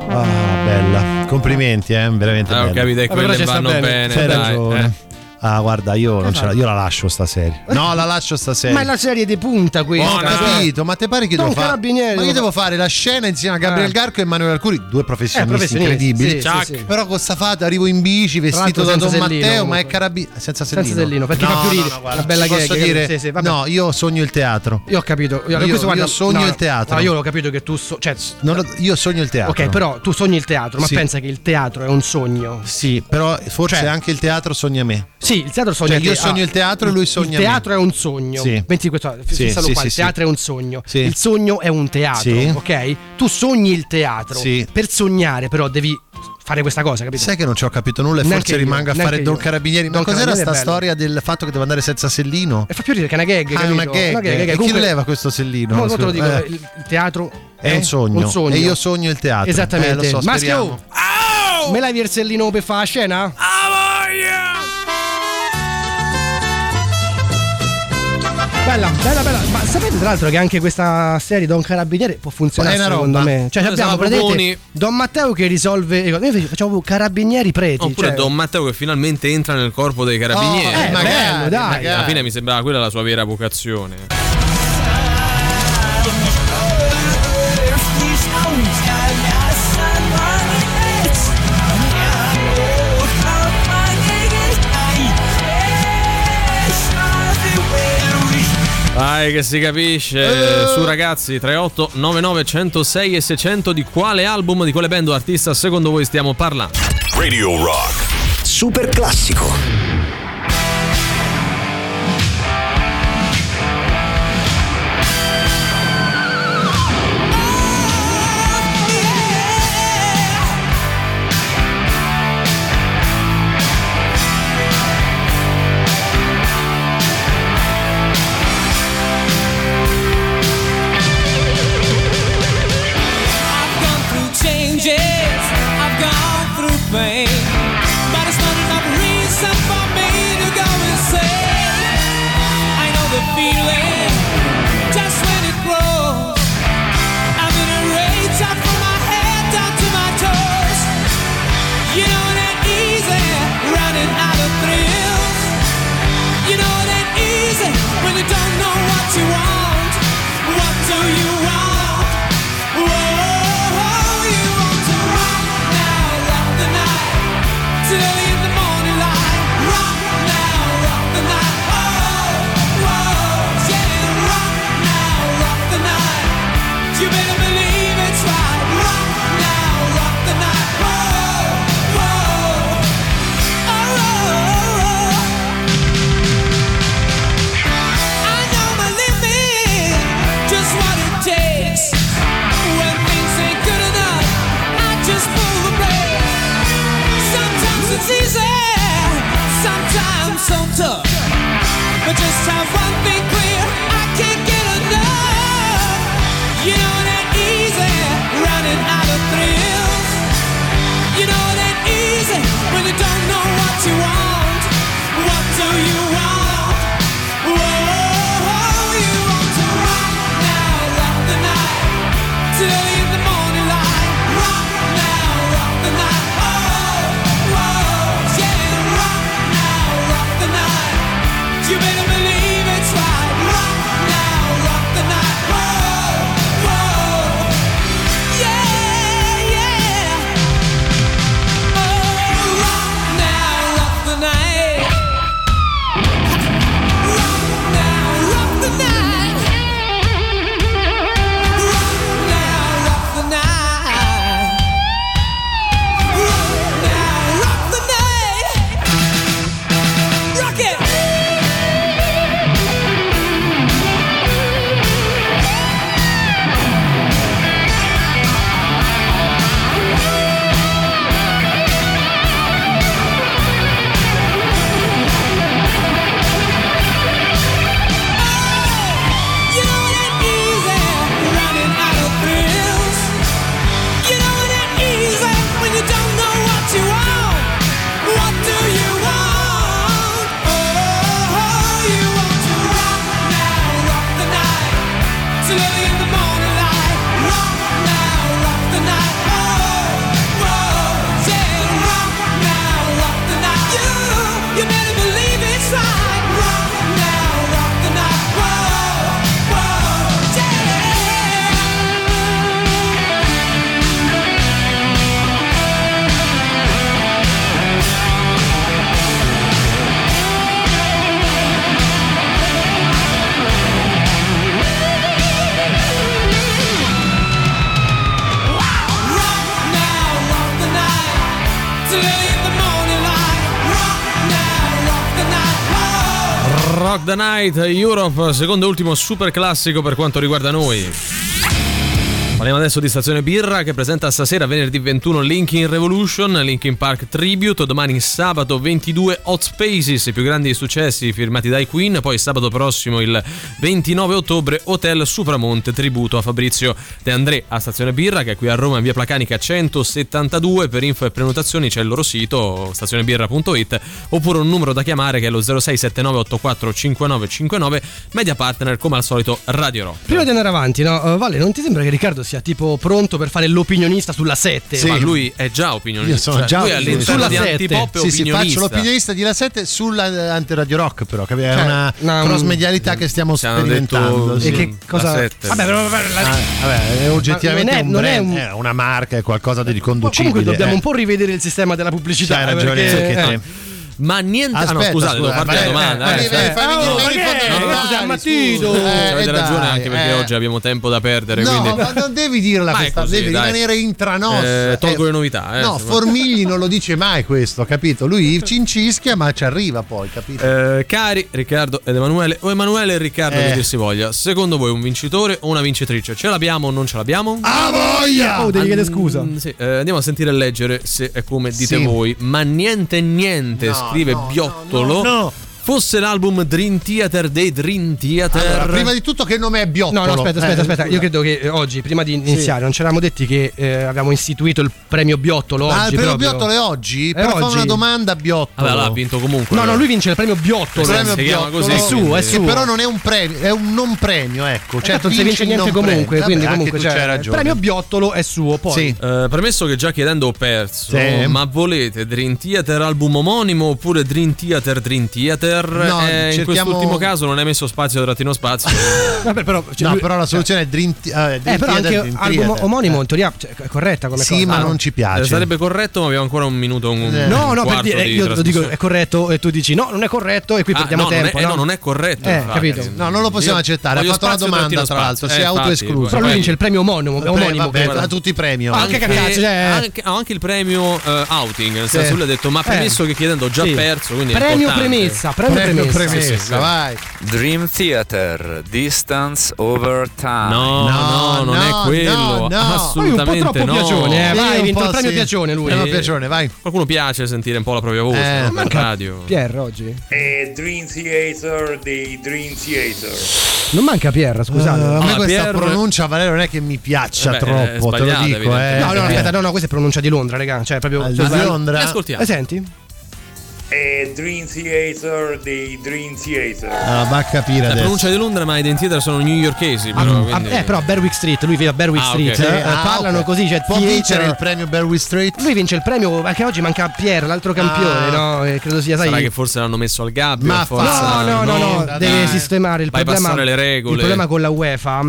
Speaker 5: Ah, bella. Complimenti, eh, veramente
Speaker 3: Eh, ho
Speaker 5: bella.
Speaker 3: capito, e quelle vanno
Speaker 4: bene.
Speaker 3: bene,
Speaker 5: C'hai
Speaker 3: dai.
Speaker 5: ragione.
Speaker 3: eh.
Speaker 5: Ah, guarda, io, non ce la, io la lascio sta serie. No, la lascio sta serie.
Speaker 4: Ma è la serie di punta questa.
Speaker 5: Ho capito, ma te pare che
Speaker 4: Don
Speaker 5: devo fare? Ma io devo fare la scena insieme a Gabriele
Speaker 4: Eh.
Speaker 5: Garco e Emanuele Arcuri, due professionisti,
Speaker 4: Eh, professionisti,
Speaker 5: incredibili.
Speaker 4: sì, sì, sì.
Speaker 5: Però con sta fata arrivo in bici, vestito da Don
Speaker 4: senza
Speaker 5: Matteo,
Speaker 4: sellino,
Speaker 5: ma è carabinieri. Senza sellino.
Speaker 4: Senza sellino, perché
Speaker 5: no,
Speaker 4: fa più
Speaker 5: no,
Speaker 4: ridere.
Speaker 5: no, guarda,
Speaker 4: Una bella
Speaker 5: posso
Speaker 4: gag,
Speaker 5: dire,
Speaker 4: sì,
Speaker 5: no, io sogno il teatro.
Speaker 4: Io ho capito. Io,
Speaker 5: Io-
Speaker 4: questo, guarda,
Speaker 5: io sogno
Speaker 4: no,
Speaker 5: il teatro.
Speaker 4: No, io ho capito che tu. so- cioè,
Speaker 5: Non io sogno il teatro.
Speaker 4: ok, però tu sogni il teatro, ma pensa che il teatro è un sogno.
Speaker 5: Sì, però forse
Speaker 4: Cioè-
Speaker 5: anche il teatro sogna me.
Speaker 4: Sì, il teatro sogna
Speaker 5: Cioè, io sogno il teatro e lui sogna
Speaker 4: Il
Speaker 5: me.
Speaker 4: teatro è un sogno.
Speaker 5: Sì.
Speaker 4: 24
Speaker 5: Sì,
Speaker 4: fissalo
Speaker 5: sì,
Speaker 4: qua,
Speaker 5: sì,
Speaker 4: il
Speaker 5: sì.
Speaker 4: teatro è un sogno.
Speaker 5: Sì.
Speaker 4: Il sogno è un teatro,
Speaker 5: Sì.
Speaker 4: ok? Tu sogni il teatro.
Speaker 5: Sì.
Speaker 4: Per sognare, però, devi fare questa cosa, capito?
Speaker 5: Sai che non ci ho capito nulla e forse rimango a fare Don. Carabinieri. Ma
Speaker 4: Don
Speaker 5: cos'era sta storia del fatto che devo andare senza sellino?
Speaker 4: E fa più ridere che è una gag.
Speaker 5: Ah, è
Speaker 4: capito?
Speaker 5: una gag. E chi
Speaker 4: Comunque-
Speaker 5: leva questo sellino?
Speaker 4: No, no, te lo dico,
Speaker 5: Eh,
Speaker 4: il, teatro
Speaker 5: È un sogno.
Speaker 4: un sogno.
Speaker 5: E io sogno il teatro.
Speaker 4: Esattamente.
Speaker 5: Eh, lo so,
Speaker 4: Maschio, me lavi il sellino per fare la scena? Bella, bella, bella. Ma sapete tra l'altro che anche questa serie Don Carabinieri può funzionare secondo me? Cioè abbiamo
Speaker 3: buoni.
Speaker 4: Don Matteo che risolve. Noi facciamo Carabinieri preti.
Speaker 3: Oppure
Speaker 4: cioè-
Speaker 3: Don Matteo che finalmente entra nel corpo dei carabinieri.
Speaker 4: Oh, eh,
Speaker 5: magari,
Speaker 4: bello, dai.
Speaker 3: Alla fine mi sembrava quella la sua vera vocazione. Dai che si capisce Su ragazzi 38 99 106 e 600 Di quale album, di quale band o artista Secondo voi stiamo parlando
Speaker 2: Radio Rock. Super classico.
Speaker 31: The Night
Speaker 3: Europe, secondo e ultimo super classico per quanto riguarda noi. Parliamo adesso di Stazione Birra che presenta stasera venerdì 21 Linkin Revolution, Linkin Park Tribute, domani sabato 22 Hot Spaces, i più grandi successi firmati dai Queen, poi sabato prossimo il 29 ottobre Hotel Supramonte tributo a Fabrizio De André a Stazione Birra che è qui a Roma in via Placanica 172, per info e prenotazioni c'è il loro sito stazionebirra.it oppure un numero da chiamare che è lo 0679845959, media partner come al solito Radio Rock.
Speaker 4: Prima di andare avanti, no, uh, Vale, non ti sembra che Riccardo sia tipo pronto per fare l'opinionista sulla 7?
Speaker 3: Ma lui è già opinionista.
Speaker 5: Io sono
Speaker 3: cioè,
Speaker 5: già
Speaker 3: lui all'interno
Speaker 4: sulla
Speaker 3: di
Speaker 4: sette.
Speaker 3: Antipop
Speaker 5: Sì, sì, faccio l'opinionista di La 7 sulla eh, Rock, però, capito? È
Speaker 4: Cioè,
Speaker 5: una
Speaker 4: una-
Speaker 5: cross medialità che stiamo sperimentando.
Speaker 3: detto-
Speaker 5: sì.
Speaker 4: E che cosa...
Speaker 3: La sette.
Speaker 4: Vabbè, però, vabbè, la-
Speaker 5: Ah, vabbè, è oggettivamente
Speaker 4: non è-
Speaker 5: un
Speaker 4: non è
Speaker 5: brand,
Speaker 4: un-
Speaker 5: è una marca, è qualcosa di riconducibile.
Speaker 4: Comunque dobbiamo
Speaker 5: eh.
Speaker 4: un po' rivedere il sistema della pubblicità.
Speaker 5: C'hai
Speaker 4: eh,
Speaker 5: ragione
Speaker 4: perché- eh.
Speaker 3: Ma niente. ah, no,
Speaker 5: Aspetta,
Speaker 3: scusate, devo farvi la
Speaker 5: vai,
Speaker 3: domanda. eh.
Speaker 5: fai venire
Speaker 4: Oh, ma che
Speaker 5: scusa.
Speaker 3: Eh,
Speaker 5: Eh,
Speaker 3: avete ragione anche perché
Speaker 5: eh.
Speaker 3: oggi abbiamo tempo da perdere.
Speaker 5: No,
Speaker 3: quindi...
Speaker 5: ma non devi dirla
Speaker 3: Ma
Speaker 5: questa,
Speaker 3: così,
Speaker 5: devi
Speaker 3: dai.
Speaker 5: rimanere intranos.
Speaker 3: Eh, tolgo
Speaker 5: Eh,
Speaker 3: le novità. Eh,
Speaker 5: no. Formigli non lo dice mai questo, capito? Lui cincischia, ma ci arriva poi, capito?
Speaker 3: Eh, cari Riccardo ed Emanuele, o Emanuele e Riccardo
Speaker 5: Eh.
Speaker 3: che dir si voglia, secondo voi un vincitore o una vincitrice? Ce l'abbiamo o non ce l'abbiamo?
Speaker 5: Ah, voglia!
Speaker 4: Oh, devi chiedere scusa.
Speaker 3: Sì, eh, andiamo a sentire e leggere se è come dite voi. Ma niente niente,
Speaker 5: No,
Speaker 3: scrive Biottolo.
Speaker 5: no.
Speaker 3: Fosse l'album Dream Theater dei Dream Theater.
Speaker 5: Allora, prima di tutto che nome è Biottolo.
Speaker 4: No, no, aspetta, aspetta,
Speaker 5: Eh,
Speaker 4: aspetta.
Speaker 5: scusa.
Speaker 4: Io credo che eh, oggi, prima di iniziare, non ci eravamo detti che eh, avevamo istituito il premio Biottolo oggi.
Speaker 5: Ah, il premio
Speaker 4: proprio.
Speaker 5: Biottolo è oggi?
Speaker 4: È
Speaker 5: Però fa
Speaker 4: oggi.
Speaker 5: una domanda a Biottolo.
Speaker 3: Vabbè, allora ha vinto comunque.
Speaker 4: No, no, lui vince il premio Biottolo.
Speaker 5: Il premio
Speaker 3: si chiama
Speaker 5: Biottolo
Speaker 3: così,
Speaker 4: è suo, è
Speaker 5: Che
Speaker 4: suo.
Speaker 5: però non è un premio, è un non premio, ecco. Cioè,
Speaker 4: Certo, non si vince
Speaker 5: il
Speaker 4: niente comunque,
Speaker 5: premio.
Speaker 4: quindi
Speaker 5: Vabbè,
Speaker 4: comunque cioè,
Speaker 5: c'hai
Speaker 4: il
Speaker 5: ragione.
Speaker 4: premio Biottolo è suo. Poi
Speaker 5: Sì.
Speaker 3: Eh, premesso che già chiedendo ho perso,
Speaker 5: Sì.
Speaker 3: ma volete Dream Theater album omonimo oppure Dream Theater Dream Theater?
Speaker 5: No,
Speaker 3: Eh, In
Speaker 5: cerchiamo-
Speaker 3: quest'ultimo caso non hai messo spazio trattino spazio.
Speaker 4: Vabbè, però, cioè,
Speaker 5: no,
Speaker 4: lui-
Speaker 5: però la soluzione è Dream, T- eh, Dream
Speaker 4: Eh, però anche
Speaker 5: Dream
Speaker 4: album
Speaker 5: Theater.
Speaker 4: omonimo
Speaker 5: Eh.
Speaker 4: in teoria cioè, è corretta come
Speaker 5: Sì,
Speaker 4: cosa.
Speaker 5: ma
Speaker 4: Ah,
Speaker 5: non ci
Speaker 3: Eh,
Speaker 5: piace.
Speaker 3: sarebbe corretto, ma abbiamo ancora un minuto. Un, un
Speaker 4: No, no, per dire,
Speaker 3: di
Speaker 4: io lo dico è corretto e tu dici no, non è corretto e qui
Speaker 3: Ah,
Speaker 4: perdiamo
Speaker 3: no,
Speaker 4: tempo.
Speaker 3: eh,
Speaker 4: no?
Speaker 3: no, non è corretto.
Speaker 4: Eh, capito.
Speaker 5: No, non lo possiamo
Speaker 3: Io
Speaker 5: accettare. Ha fatto una domanda, tra l'altro. Si è
Speaker 3: Eh,
Speaker 5: autoescluso.
Speaker 4: Però lui vince il premio omonimo. Omonimo
Speaker 5: vabbè,
Speaker 4: quello.
Speaker 5: a tutti i premi.
Speaker 3: Anche,
Speaker 4: cioè-
Speaker 3: anche, anche il premio eh, outing. Nel senso,
Speaker 4: Sì.
Speaker 3: lui ha detto: Ma premesso che chiedendo ho già
Speaker 4: Sì.
Speaker 3: perso. Quindi
Speaker 4: Premio premessa, premio,
Speaker 5: Premio
Speaker 4: premessa.
Speaker 5: premessa,
Speaker 3: Sì, sì, sì.
Speaker 5: vai.
Speaker 32: Dream Theater, Distance Over Time.
Speaker 3: No, no,
Speaker 5: No,
Speaker 3: non
Speaker 5: no,
Speaker 3: è quello.
Speaker 5: no, no.
Speaker 4: Poi un po'
Speaker 3: Assolutamente
Speaker 4: troppo
Speaker 3: no.
Speaker 4: piacione, eh. Vai, vinto
Speaker 5: po'
Speaker 4: il premio
Speaker 5: sì.
Speaker 4: piacione lui.
Speaker 5: Premio piacione, vai.
Speaker 3: Qualcuno piace sentire un po' la propria voce
Speaker 5: Eh,
Speaker 3: no, per radio.
Speaker 4: Pierre oggi?
Speaker 33: È Dream Theater dei Dream Theater.
Speaker 4: Non manca Pierre, scusate.
Speaker 5: Eh, a me
Speaker 3: Ah,
Speaker 5: questa
Speaker 3: Pierre-
Speaker 5: pronuncia, Valerio, non è che mi piaccia
Speaker 3: Eh beh,
Speaker 5: troppo, te lo dico. Eh.
Speaker 4: No, no, aspetta, no, no, questa è pronuncia di Londra, raga. Cioè, proprio.
Speaker 5: Ah, di Londra?
Speaker 3: Ascoltiamo?
Speaker 4: Eh, senti?
Speaker 33: È Dream Theater dei Dream Theater.
Speaker 5: Ah, va a capire
Speaker 3: La
Speaker 5: adesso.
Speaker 3: pronuncia di Londra, ma i Identity sono newyorkesi.
Speaker 4: Ah,
Speaker 3: Però,
Speaker 4: ah,
Speaker 3: quindi-
Speaker 4: eh, però Berwick Street, lui vive a Berwick
Speaker 3: Ah.
Speaker 4: Street.
Speaker 3: Sì,
Speaker 4: eh,
Speaker 5: ah,
Speaker 4: parlano
Speaker 5: ok.
Speaker 4: così, cioè
Speaker 5: Può
Speaker 4: theater-
Speaker 5: vincere il premio Berwick Street?
Speaker 4: Lui vince il premio, anche oggi manca Pierre, l'altro campione,
Speaker 5: Ah.
Speaker 4: no? Eh, credo sia, sai.
Speaker 3: Sarà che forse l'hanno messo al gabbio.
Speaker 5: Ma
Speaker 3: forza,
Speaker 4: No, no, no, no,
Speaker 5: dai.
Speaker 4: deve sistemare il
Speaker 3: Vai
Speaker 4: problema,
Speaker 3: passare le regole.
Speaker 4: il problema con la UEFA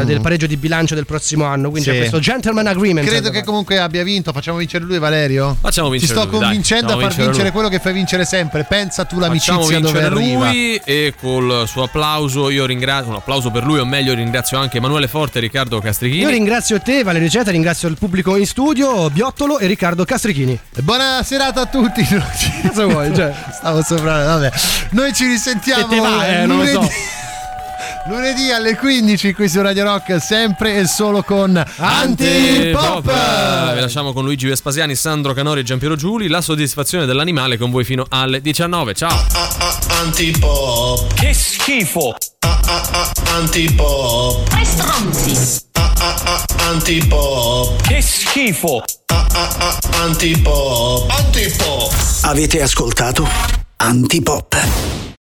Speaker 4: eh, del pareggio di bilancio del prossimo anno. Quindi
Speaker 5: Sì.
Speaker 4: c'è questo gentleman agreement.
Speaker 5: Credo che comunque abbia vinto. Facciamo vincere lui, Valerio?
Speaker 3: Facciamo
Speaker 5: Ti
Speaker 3: vincere
Speaker 5: sto
Speaker 3: lui, dai.
Speaker 5: convincendo
Speaker 3: Facciamo
Speaker 5: a far vincere, quello che fai vincere sempre. Pensa tu
Speaker 3: Facciamo
Speaker 5: l'amicizia dove
Speaker 3: vincere
Speaker 5: arriva.
Speaker 3: lui e col suo applauso io ringrazio, un applauso per lui o meglio ringrazio anche Emanuele Forte e Riccardo Castrichini.
Speaker 4: Io ringrazio te, Valerio Ceta, ringrazio il pubblico in studio, Biottolo e Riccardo Castrichini.
Speaker 5: Buona serata a tutti.
Speaker 4: Cosa vuoi? Cioè,
Speaker 5: Stavo sopra. Vabbè. Noi ci risentiamo
Speaker 4: Se te va, eh, non lo so.
Speaker 5: Lunedì alle 15 qui su Radio Rock, sempre e solo con
Speaker 3: Antipop!
Speaker 5: Antipop.
Speaker 3: Vi lasciamo con Luigi Vespasiani, Sandro Canori e Giampiero Giuli. La soddisfazione dell'animale con voi fino alle 19. Ciao!
Speaker 10: Antipop.
Speaker 33: Che schifo!
Speaker 10: Antipop.
Speaker 17: Tre stronzi.
Speaker 10: Antipop.
Speaker 33: Che schifo!
Speaker 10: Antipop. Antipop.
Speaker 1: Avete ascoltato Antipop.